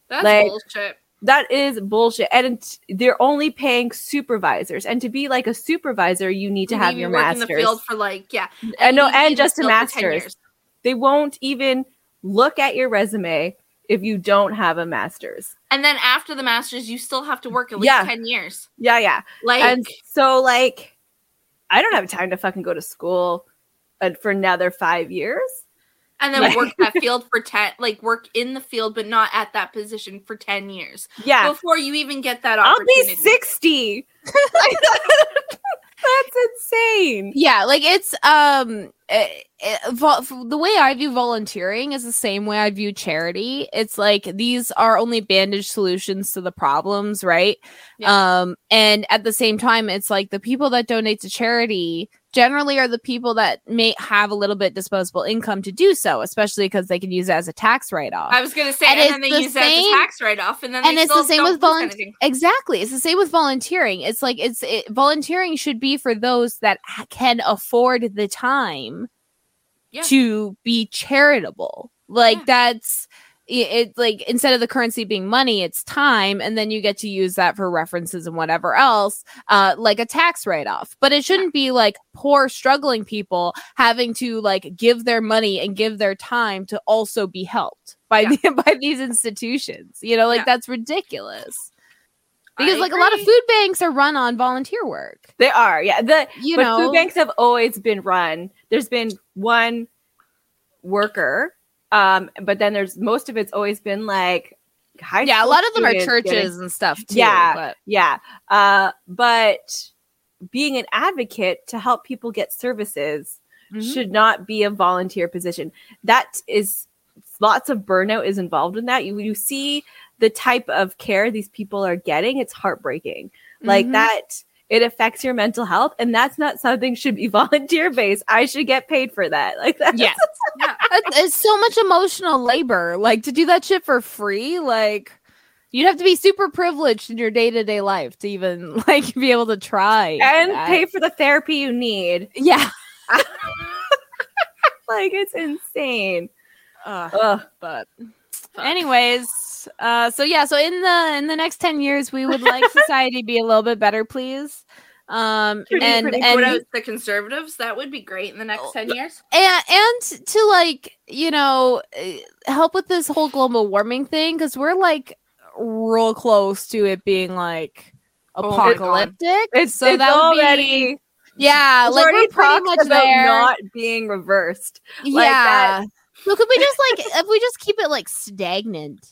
Speaker 4: That's
Speaker 1: Like-
Speaker 4: bullshit.
Speaker 1: That is bullshit. And it's- they're only paying supervisors. And to be like a supervisor, you need to
Speaker 4: You
Speaker 1: have
Speaker 4: need
Speaker 1: your
Speaker 4: work in the field for like yeah,
Speaker 1: and no,
Speaker 4: you need to be in
Speaker 1: and just a
Speaker 4: 10
Speaker 1: master's. They won't even look at your resume if you don't have a master's.
Speaker 4: And then after the masters, you still have to work at least
Speaker 1: Yeah.
Speaker 4: ten years.
Speaker 1: Yeah, yeah.
Speaker 4: Like
Speaker 1: and so like I don't have time to fucking go to school uh, for another five years.
Speaker 4: And then
Speaker 1: Like-
Speaker 4: work that field for 10 like work in the field but not at that position for 10 years
Speaker 1: Yeah.
Speaker 4: before you even get that opportunity.
Speaker 1: I'll be 60. That's insane.
Speaker 2: Yeah, like it's um eh, eh, vol- the way I view volunteering is the same way I view charity. It's like these are only bandage solutions to the problems, right? Um and at the same time it's like the people that donate to charity generally are the people that may have a little bit disposable income to do so, especially because they can use it as a tax write-off.
Speaker 4: i was gonna say
Speaker 2: And
Speaker 4: and, then they
Speaker 2: the
Speaker 4: use that as a tax write-off and then
Speaker 2: and it's the same with volunteering. Exactly, it's the same with volunteering. It's like it's it, volunteering should be for those that can afford the time
Speaker 4: Yeah.
Speaker 2: to be charitable. Like that's it, it. Like instead of the currency being money, it's time, and then you get to use that for references and whatever else, uh, like a tax write off. But it shouldn't be like poor, struggling people having to like give their money and give their time to also be helped by
Speaker 4: Yeah.
Speaker 2: the, by these institutions. You know, like
Speaker 4: Yeah.
Speaker 2: that's ridiculous.
Speaker 4: I
Speaker 2: Because like a lot of food banks are run on volunteer work.
Speaker 1: They are, yeah. The
Speaker 2: You know,
Speaker 1: food banks have always been run. There's been one worker, um, but then there's most of it's always been like high.
Speaker 2: yeah, a lot of them are churches
Speaker 1: getting-
Speaker 2: and stuff too.
Speaker 1: Yeah.
Speaker 2: but
Speaker 1: Yeah. Uh, but being an advocate to help people get services
Speaker 2: Mhm.
Speaker 1: should not be a volunteer position. That is lots of burnout is involved in that. You you see the type of care these people are getting, it's heartbreaking. Like
Speaker 2: Mhm.
Speaker 1: that it affects your mental health and that's not something should be volunteer based. I should get paid for that. Like that.
Speaker 2: Yes. It's- it's so much emotional labor. Like to do that shit for free, like you'd have to be super privileged in your day to day life to even like be able to try
Speaker 1: And
Speaker 2: that.
Speaker 1: pay for the therapy you need.
Speaker 2: Yeah.
Speaker 1: Like it's insane.
Speaker 2: Ugh.
Speaker 1: Ugh.
Speaker 2: but anyways uh so yeah so in the in the next 10 years we would like society be a little bit better please um
Speaker 1: Pretty-
Speaker 2: and
Speaker 1: pretty
Speaker 2: and
Speaker 4: What the conservatives that would be great in the next 10 years?
Speaker 2: and and to like you know eh, help with this whole global warming thing because we're like real close to it being like
Speaker 4: Oh
Speaker 2: apocalyptic.
Speaker 1: It's
Speaker 2: so
Speaker 1: it's
Speaker 2: that would
Speaker 1: already
Speaker 2: be yeah
Speaker 1: There's
Speaker 2: like
Speaker 1: already
Speaker 2: we're pretty much
Speaker 1: about
Speaker 2: there.
Speaker 1: not being reversed. like
Speaker 2: yeah.
Speaker 1: That.
Speaker 2: so could we just like if we just keep it like stagnant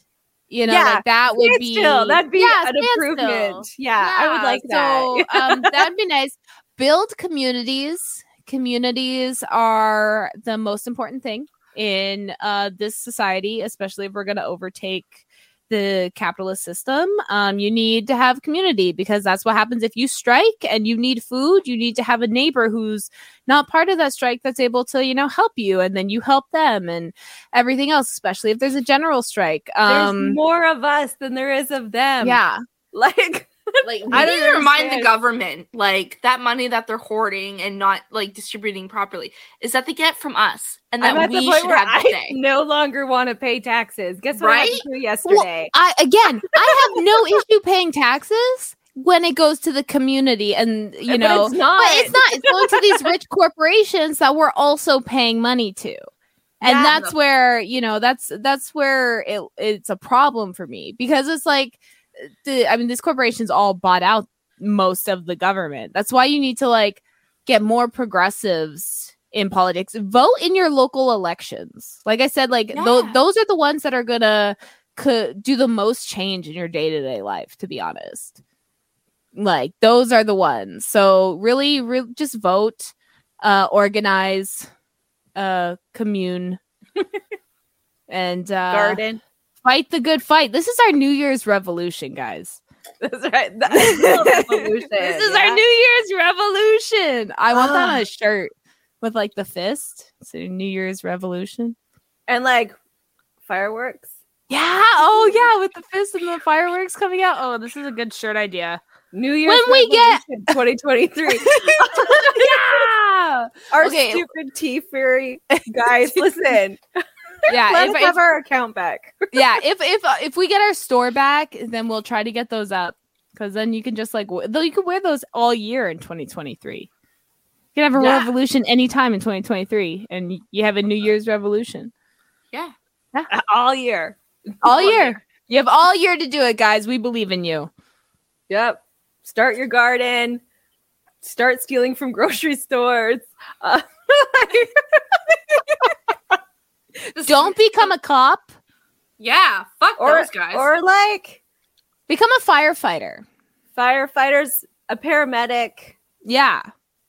Speaker 2: you know
Speaker 1: Yeah,
Speaker 2: like that would be
Speaker 1: Standstill, that'd be
Speaker 2: yeah,
Speaker 1: an improvement. Yeah, I would like that.
Speaker 2: So um, that'd be nice. Build communities. Communities are the most important thing in uh, this society, especially if we're going to overtake the capitalist system. Um, you need to have community because that's what happens if you strike and you need food. You need to have a neighbor who's not part of that strike that's able to, you know, help you, and then you help them and everything else. Especially if there's a general strike.
Speaker 1: There's
Speaker 2: Um,
Speaker 1: more of us than there is of them.
Speaker 2: yeah.
Speaker 1: Like
Speaker 4: like
Speaker 1: I
Speaker 4: I
Speaker 1: don't
Speaker 4: need to remind the government like that money that they're hoarding and not like distributing properly is that they get from us and that
Speaker 1: I'm at
Speaker 4: we
Speaker 1: the point
Speaker 4: should
Speaker 1: where
Speaker 4: have the
Speaker 1: I
Speaker 4: say
Speaker 1: no longer want to pay taxes. Guess what I had
Speaker 4: Right?
Speaker 1: to do yesterday?
Speaker 2: I again, I have no issue paying taxes when it goes to the community, and you
Speaker 1: But
Speaker 2: know,
Speaker 1: it's not.
Speaker 2: But it's not. It's going to these rich corporations that we're also paying money to, and
Speaker 1: Yeah.
Speaker 2: that's where you know that's that's where it it's a problem for me because it's like the I mean these corporations all bought out most of the government. That's why you need to like get more progressives in politics. Vote in your local elections. Like I said, like
Speaker 4: Yeah.
Speaker 2: those are the ones that are gonna could do the most change in your day-to-day life to be honest like those are the ones so really, re- just vote uh organize uh commune and uh
Speaker 1: Garden.
Speaker 2: Fight the good fight this is our new year's revolution guys
Speaker 1: That's right. That's revolution,
Speaker 2: this is
Speaker 1: yeah?
Speaker 2: our new year's revolution i want that on a ah. shirt with like the fist so new year's revolution
Speaker 1: and like fireworks
Speaker 2: Yeah. Oh yeah, with the fist and the fireworks coming out. Oh, this is a good shirt idea.
Speaker 1: New Year's
Speaker 2: When we get-
Speaker 1: 2023.
Speaker 2: yeah.
Speaker 1: Our
Speaker 2: Okay.
Speaker 1: stupid tea fairy guys, listen.
Speaker 2: Yeah.
Speaker 1: Let
Speaker 2: if,
Speaker 1: us
Speaker 2: if-
Speaker 1: have our account back.
Speaker 2: yeah. If if uh, if we get our store back, then we'll try to get those up because then you can just like though you can wear those all year in 2023. You can have a
Speaker 4: Yeah.
Speaker 2: revolution anytime in 2023, and you have a New Year's revolution
Speaker 4: Yeah. yeah.
Speaker 1: All year.
Speaker 2: all
Speaker 4: All
Speaker 2: year. You have all year to do it, guys. We believe in you.
Speaker 1: Yep. Start your garden. Start stealing from grocery stores. Uh,
Speaker 2: Don't become a cop.
Speaker 4: Yeah. Fuck
Speaker 1: or,
Speaker 4: those guys.
Speaker 1: or like
Speaker 2: Become a firefighter.
Speaker 1: firefighters, a paramedic.
Speaker 2: Yeah.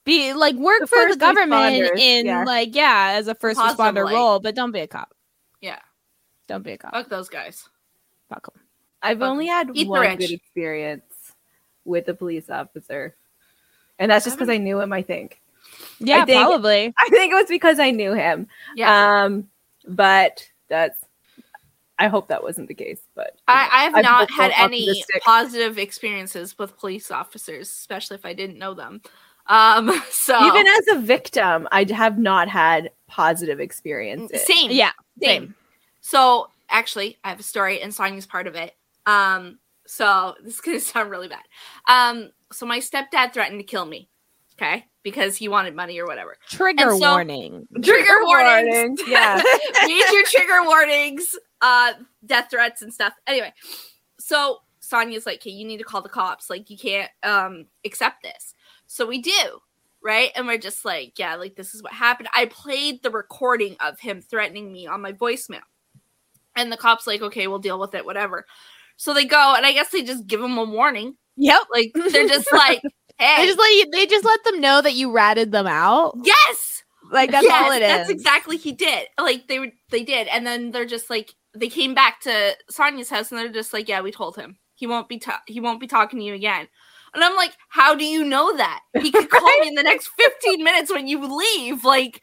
Speaker 2: Be like work
Speaker 1: The
Speaker 2: for the government
Speaker 1: responders,
Speaker 2: in
Speaker 1: yeah.
Speaker 2: like yeah, as a first
Speaker 4: Positive
Speaker 2: responder
Speaker 4: light.
Speaker 2: role, but don't be a cop.
Speaker 4: yeah.
Speaker 2: Don't be a cop.
Speaker 4: Fuck those guys.
Speaker 2: Fuck them.
Speaker 1: I've
Speaker 4: Fuck
Speaker 1: only had
Speaker 4: Eat
Speaker 1: one
Speaker 4: rich.
Speaker 1: good experience with a police officer. And that's just because I knew him, I think.
Speaker 2: Yeah,
Speaker 1: think-
Speaker 2: probably.
Speaker 1: I think it was because I knew him.
Speaker 4: Yeah.
Speaker 1: Um, but that's I hope that wasn't the case, but
Speaker 4: I, I have
Speaker 1: I'm
Speaker 4: not had any
Speaker 1: optimistic.
Speaker 4: positive experiences with police officers, especially if I didn't know them. Um, so
Speaker 1: even as a victim, I have not had positive experiences.
Speaker 4: same,
Speaker 2: Yeah.
Speaker 4: same.
Speaker 2: Same.
Speaker 4: So actually, I have a story, and Sonia's part of it. Um, so this is gonna sound really bad. Um, so my stepdad threatened to kill me, okay, because he wanted money or whatever.
Speaker 2: Trigger
Speaker 4: so-
Speaker 2: warning.
Speaker 4: Trigger warnings.
Speaker 1: warnings, yeah.
Speaker 4: Major trigger warnings, uh, death threats and stuff. Anyway, so Sonia's like, "Hey, you need to call the cops. Like, you can't um accept this." So we do, right? And we're just like, "Yeah, like this is what happened." I played the recording of him threatening me on my voicemail, and the cops like, "Okay, we'll deal with it, whatever." So they go, and I guess they just give him a warning.
Speaker 2: Yep.
Speaker 4: Like they're just like, "Hey,
Speaker 2: They just let you, they just let them know that you ratted them out.
Speaker 4: yes."
Speaker 2: Like that's
Speaker 4: Yes,
Speaker 2: all it is.
Speaker 4: That's exactly he did. Like they were they did. And then they're just like they came back to Sonia's house and they're just like, Yeah, we told him. He won't be ta- he won't be talking to you again. And I'm like, How do you know that? He could call me in the next 15 minutes when you leave. Like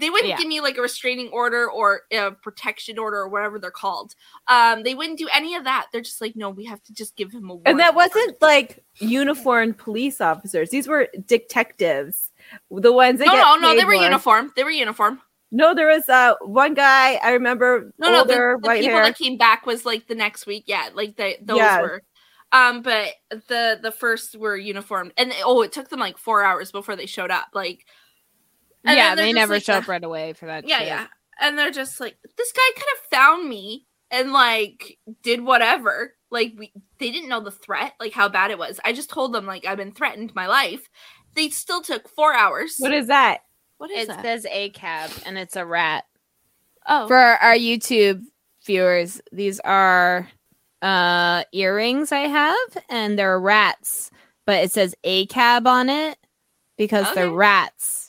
Speaker 4: they wouldn't
Speaker 2: Yeah.
Speaker 4: give me like a restraining order or a protection order or whatever they're called. Um, they wouldn't do any of that. They're just like, no, we have to just give him a warning.
Speaker 1: And that wasn't like uniformed police officers. These were detectives. The ones that
Speaker 4: no, no, no. They were
Speaker 1: more.
Speaker 4: uniform. They were uniform.
Speaker 1: No, there was uh one guy I remember
Speaker 4: No, no,
Speaker 1: older,
Speaker 4: the, the
Speaker 1: white
Speaker 4: people
Speaker 1: hair.
Speaker 4: that came back was like the next week. Yeah, like they those
Speaker 1: Yeah.
Speaker 4: were. Um, but the the first were uniformed, and oh, it took them like four hours before they showed up. Like, and
Speaker 2: yeah,
Speaker 4: they're
Speaker 2: they
Speaker 4: just
Speaker 2: never
Speaker 4: like,
Speaker 2: show up right away for that.
Speaker 4: Yeah,
Speaker 2: shit.
Speaker 4: yeah, and they're just like, this guy could have found me and like did whatever. Like, we they didn't know the threat, like how bad it was. I just told them like I've been threatened my life. They still took four hours.
Speaker 1: what is that?
Speaker 4: what is
Speaker 2: It
Speaker 4: that?
Speaker 2: says ACAB and it's a rat.
Speaker 4: oh,
Speaker 2: For our YouTube viewers, these are uh earrings I have and they're rats, but it says ACAB on it because they're rats.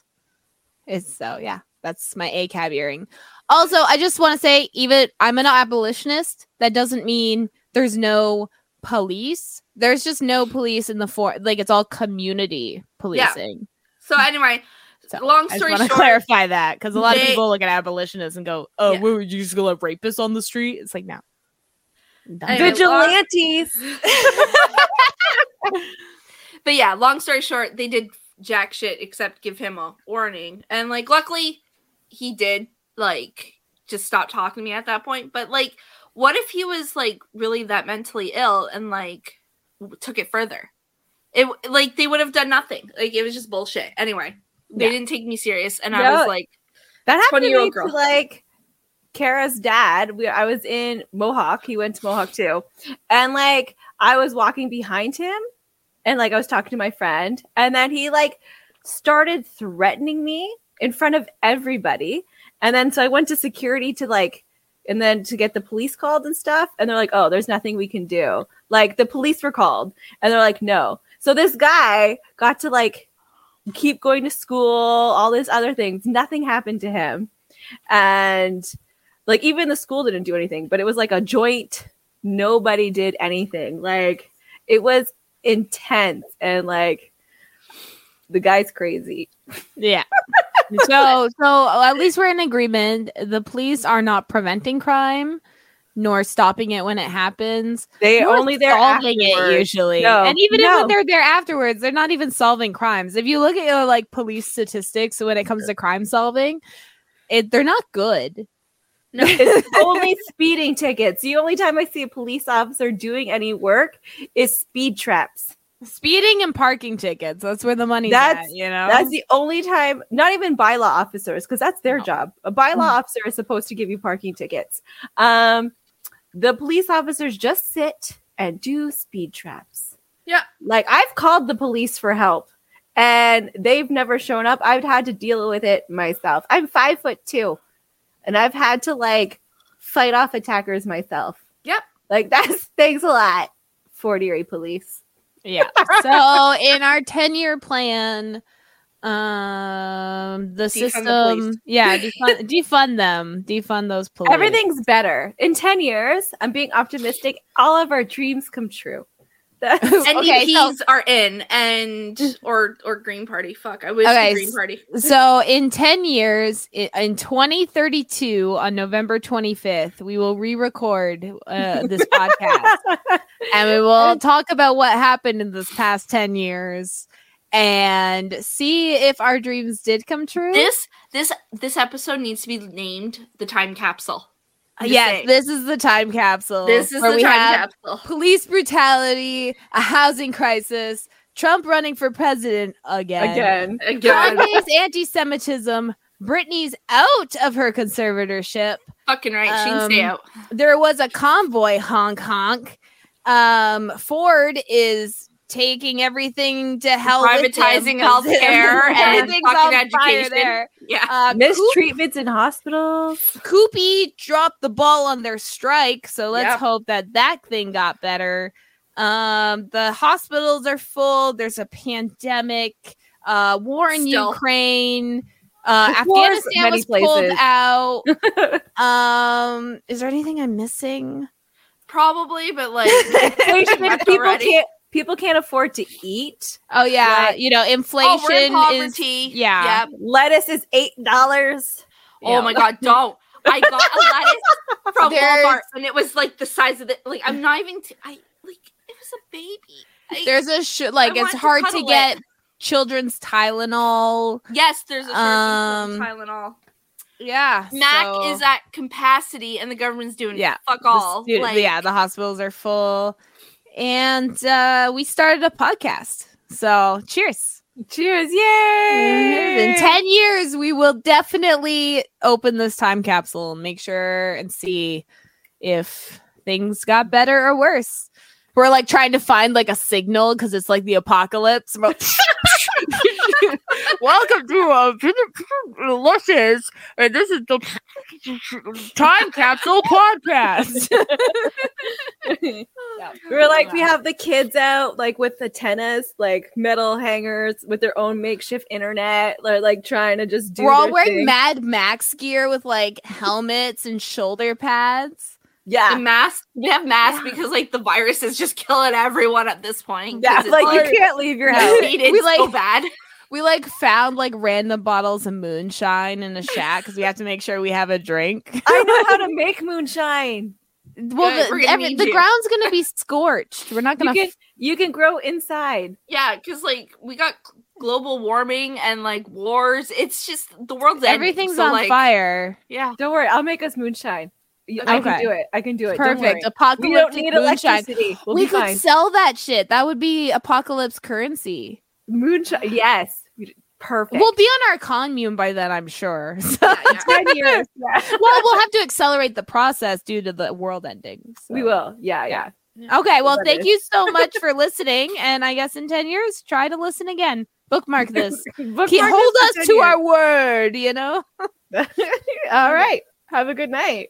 Speaker 2: It's so yeah, that's my ACAB earring. Also, I just want to say, even I'm an abolitionist. That doesn't mean there's no police. There's just no police in the for like it's all community policing. Yeah.
Speaker 4: so anyway,
Speaker 2: So
Speaker 4: long
Speaker 2: I just
Speaker 4: story
Speaker 2: want to
Speaker 4: short,
Speaker 2: clarify that because a lot of people look at abolitionists and go, "Oh,
Speaker 4: Yeah.
Speaker 2: what, would you just gonna let rapists on the street?" It's like, no.
Speaker 4: Anyway,
Speaker 1: Vigilantes.
Speaker 4: but yeah, long story short, they did jack shit except give him a warning. And like luckily he did like just stop talking to me at that point. But like what if he was like really that mentally ill and like took it further? It like they would have done nothing. Like it was just bullshit. Anyway, they
Speaker 2: Yeah.
Speaker 4: didn't take me serious and I was like
Speaker 1: That happened to me
Speaker 4: girl.
Speaker 1: to like Kara's dad. We, I was in Mohawk. He went to Mohawk too, and like I was walking behind him, and like I was talking to my friend, and then he like started threatening me in front of everybody, and then so I went to security to like, and then to get the police called and stuff, and they're like, "Oh, there's nothing we can do." Like the police were called, and they're like, "No." So this guy got to like keep going to school, all these other things. Nothing happened to him. And like even the school didn't do anything, but it was like a joint nobody did anything. Like it was intense and like the guy's crazy.
Speaker 2: Yeah. so, so at least we're in agreement. The police are not preventing crime. nor stopping it when it happens.
Speaker 1: They only there
Speaker 2: solving it usually.
Speaker 1: No,
Speaker 2: and even if
Speaker 1: no.
Speaker 2: when they're there afterwards, they're not even solving crimes. If you look at your like police statistics when it comes to crime solving, it they're not good.
Speaker 1: No, it's only speeding tickets. The only time I see a police officer doing any work is speed traps.
Speaker 2: Speeding and parking tickets. That's where the money.
Speaker 1: That's
Speaker 2: at, you know.
Speaker 1: That's the only time. Not even bylaw officers, because that's their job. A bylaw officer is supposed to give you parking tickets. Um, the police officers just sit and do speed traps.
Speaker 4: Yeah.
Speaker 1: Like I've called the police for help, and they've never shown up. I've had to deal with it myself. I'm five foot two, and I've had to like fight off attackers myself.
Speaker 4: Yep.
Speaker 1: Like that's thanks a lot, Fort Erie Police.
Speaker 2: Yeah. So in our 10 year plan, um the
Speaker 4: Defund
Speaker 2: system
Speaker 4: police.
Speaker 2: yeah defund, defund them defund those police
Speaker 1: Everything's better. In 10 years, I'm being optimistic. All of our dreams come true. That's-
Speaker 4: NDPs are in and or or Green Party. Fuck, I wish
Speaker 2: Okay,
Speaker 4: Green Party.
Speaker 2: so in 10 years in 2032 on november 25th we will re-record uh, this podcast and we will talk about what happened in this past 10 years and see if our dreams did come true
Speaker 4: This this this episode needs to be named the time capsule.
Speaker 2: Yes
Speaker 4: saying.
Speaker 2: this is the time capsule
Speaker 4: This is the time capsule.
Speaker 2: police brutality a housing crisis trump running for president again
Speaker 1: Again.
Speaker 4: Again.
Speaker 2: Kanye's anti-Semitism, Britney's out of her conservatorship.
Speaker 4: Fucking right. she can stay
Speaker 2: Um,
Speaker 4: out.
Speaker 2: There was a convoy honk honk. Um, Ford is taking everything to hell. privatizing him
Speaker 4: Privatizing
Speaker 2: 'cause
Speaker 4: healthcare and fucking education.
Speaker 2: There.
Speaker 4: Yeah.
Speaker 2: Uh, Coop-
Speaker 1: Mistreatments in hospitals.
Speaker 2: CUPE dropped the ball on their strike, so let's
Speaker 4: Yep.
Speaker 2: hope that that thing got better. Um, the hospitals are full. There's a pandemic. Uh, war in
Speaker 4: Still.
Speaker 2: Ukraine. Uh, Afghanistan
Speaker 1: many
Speaker 2: was pulled out. um, is there anything I'm missing?
Speaker 4: Probably, but like
Speaker 1: people
Speaker 4: already-
Speaker 1: can't people can't afford to eat.
Speaker 2: Oh yeah,
Speaker 1: Like-
Speaker 2: you know inflation
Speaker 4: Oh, in
Speaker 2: is yeah.
Speaker 4: Yep.
Speaker 1: Lettuce is eight dollars.
Speaker 4: Oh my god, don't. I got a lettuce from
Speaker 2: There's-
Speaker 4: Walmart and it was like the size of the like I'm not even t- I like it was a baby. I-
Speaker 2: There's a sh- like
Speaker 4: I
Speaker 2: it's
Speaker 4: want to
Speaker 2: hard to get
Speaker 4: it.
Speaker 2: children's Tylenol.
Speaker 4: yes, there's a
Speaker 2: Um,
Speaker 4: Tylenol.
Speaker 2: Yeah,
Speaker 4: Mac
Speaker 2: so-
Speaker 4: is at capacity and the government's doing
Speaker 2: Yeah,
Speaker 4: fuck all. like,
Speaker 2: yeah, the hospitals are full, and uh, we started a podcast. So cheers!
Speaker 1: Cheers! Yay!
Speaker 2: In ten years, we will definitely open this time capsule and make sure and see if things got better or worse. We're like trying to find like a signal because it's like the apocalypse. Welcome to uh, Luscious, and this is the time capsule podcast.
Speaker 1: We're like, we have the kids out, like with antennas, like metal hangers with their own makeshift internet. They're like trying to just do.
Speaker 2: We're all wearing
Speaker 1: thing.
Speaker 2: Mad Max gear with like helmets and shoulder pads.
Speaker 1: Yeah,
Speaker 4: the mask we have masks because like the virus is just killing everyone at this point.
Speaker 1: yeah.
Speaker 4: it's
Speaker 1: Like
Speaker 4: like
Speaker 1: you can't leave your house.
Speaker 4: needed
Speaker 2: We,
Speaker 4: so
Speaker 2: like-
Speaker 4: bad.
Speaker 2: We like found like random bottles of moonshine in a shack because we have to make sure we have a drink.
Speaker 1: I know how to make moonshine.
Speaker 2: well,
Speaker 4: Good,
Speaker 2: the, every- the ground's gonna be scorched. We're not gonna.
Speaker 1: can you can grow inside.
Speaker 4: Yeah, because like we got global warming and like wars. It's just the world's ending,
Speaker 2: everything's
Speaker 4: so,
Speaker 2: on
Speaker 4: like,
Speaker 2: fire.
Speaker 4: Yeah,
Speaker 1: Don't worry, I'll make us moonshine. Y- I
Speaker 2: Okay.
Speaker 1: can do it. I can do it.
Speaker 2: Perfect.
Speaker 1: worry.
Speaker 2: Apocalyptic
Speaker 1: We don't need
Speaker 2: moonshine.
Speaker 1: electricity. We'll
Speaker 2: we could
Speaker 1: fine.
Speaker 2: sell that shit. That would be apocalypse currency.
Speaker 1: Moonshine. Yes. Perfect.
Speaker 2: We'll be on our commune by then, I'm sure. So-
Speaker 4: yeah, yeah.
Speaker 1: ten years. Yeah.
Speaker 2: well, we'll have to accelerate the process due to the world ending. so.
Speaker 1: We will. Yeah, yeah.
Speaker 2: Okay, well, thank
Speaker 1: is.
Speaker 2: you so much for listening. And I guess in 10 years, try to listen again. Bookmark this.
Speaker 1: Bookmark
Speaker 2: Keep, hold us to
Speaker 1: years.
Speaker 2: our word, you know?
Speaker 1: All right. Have a good night.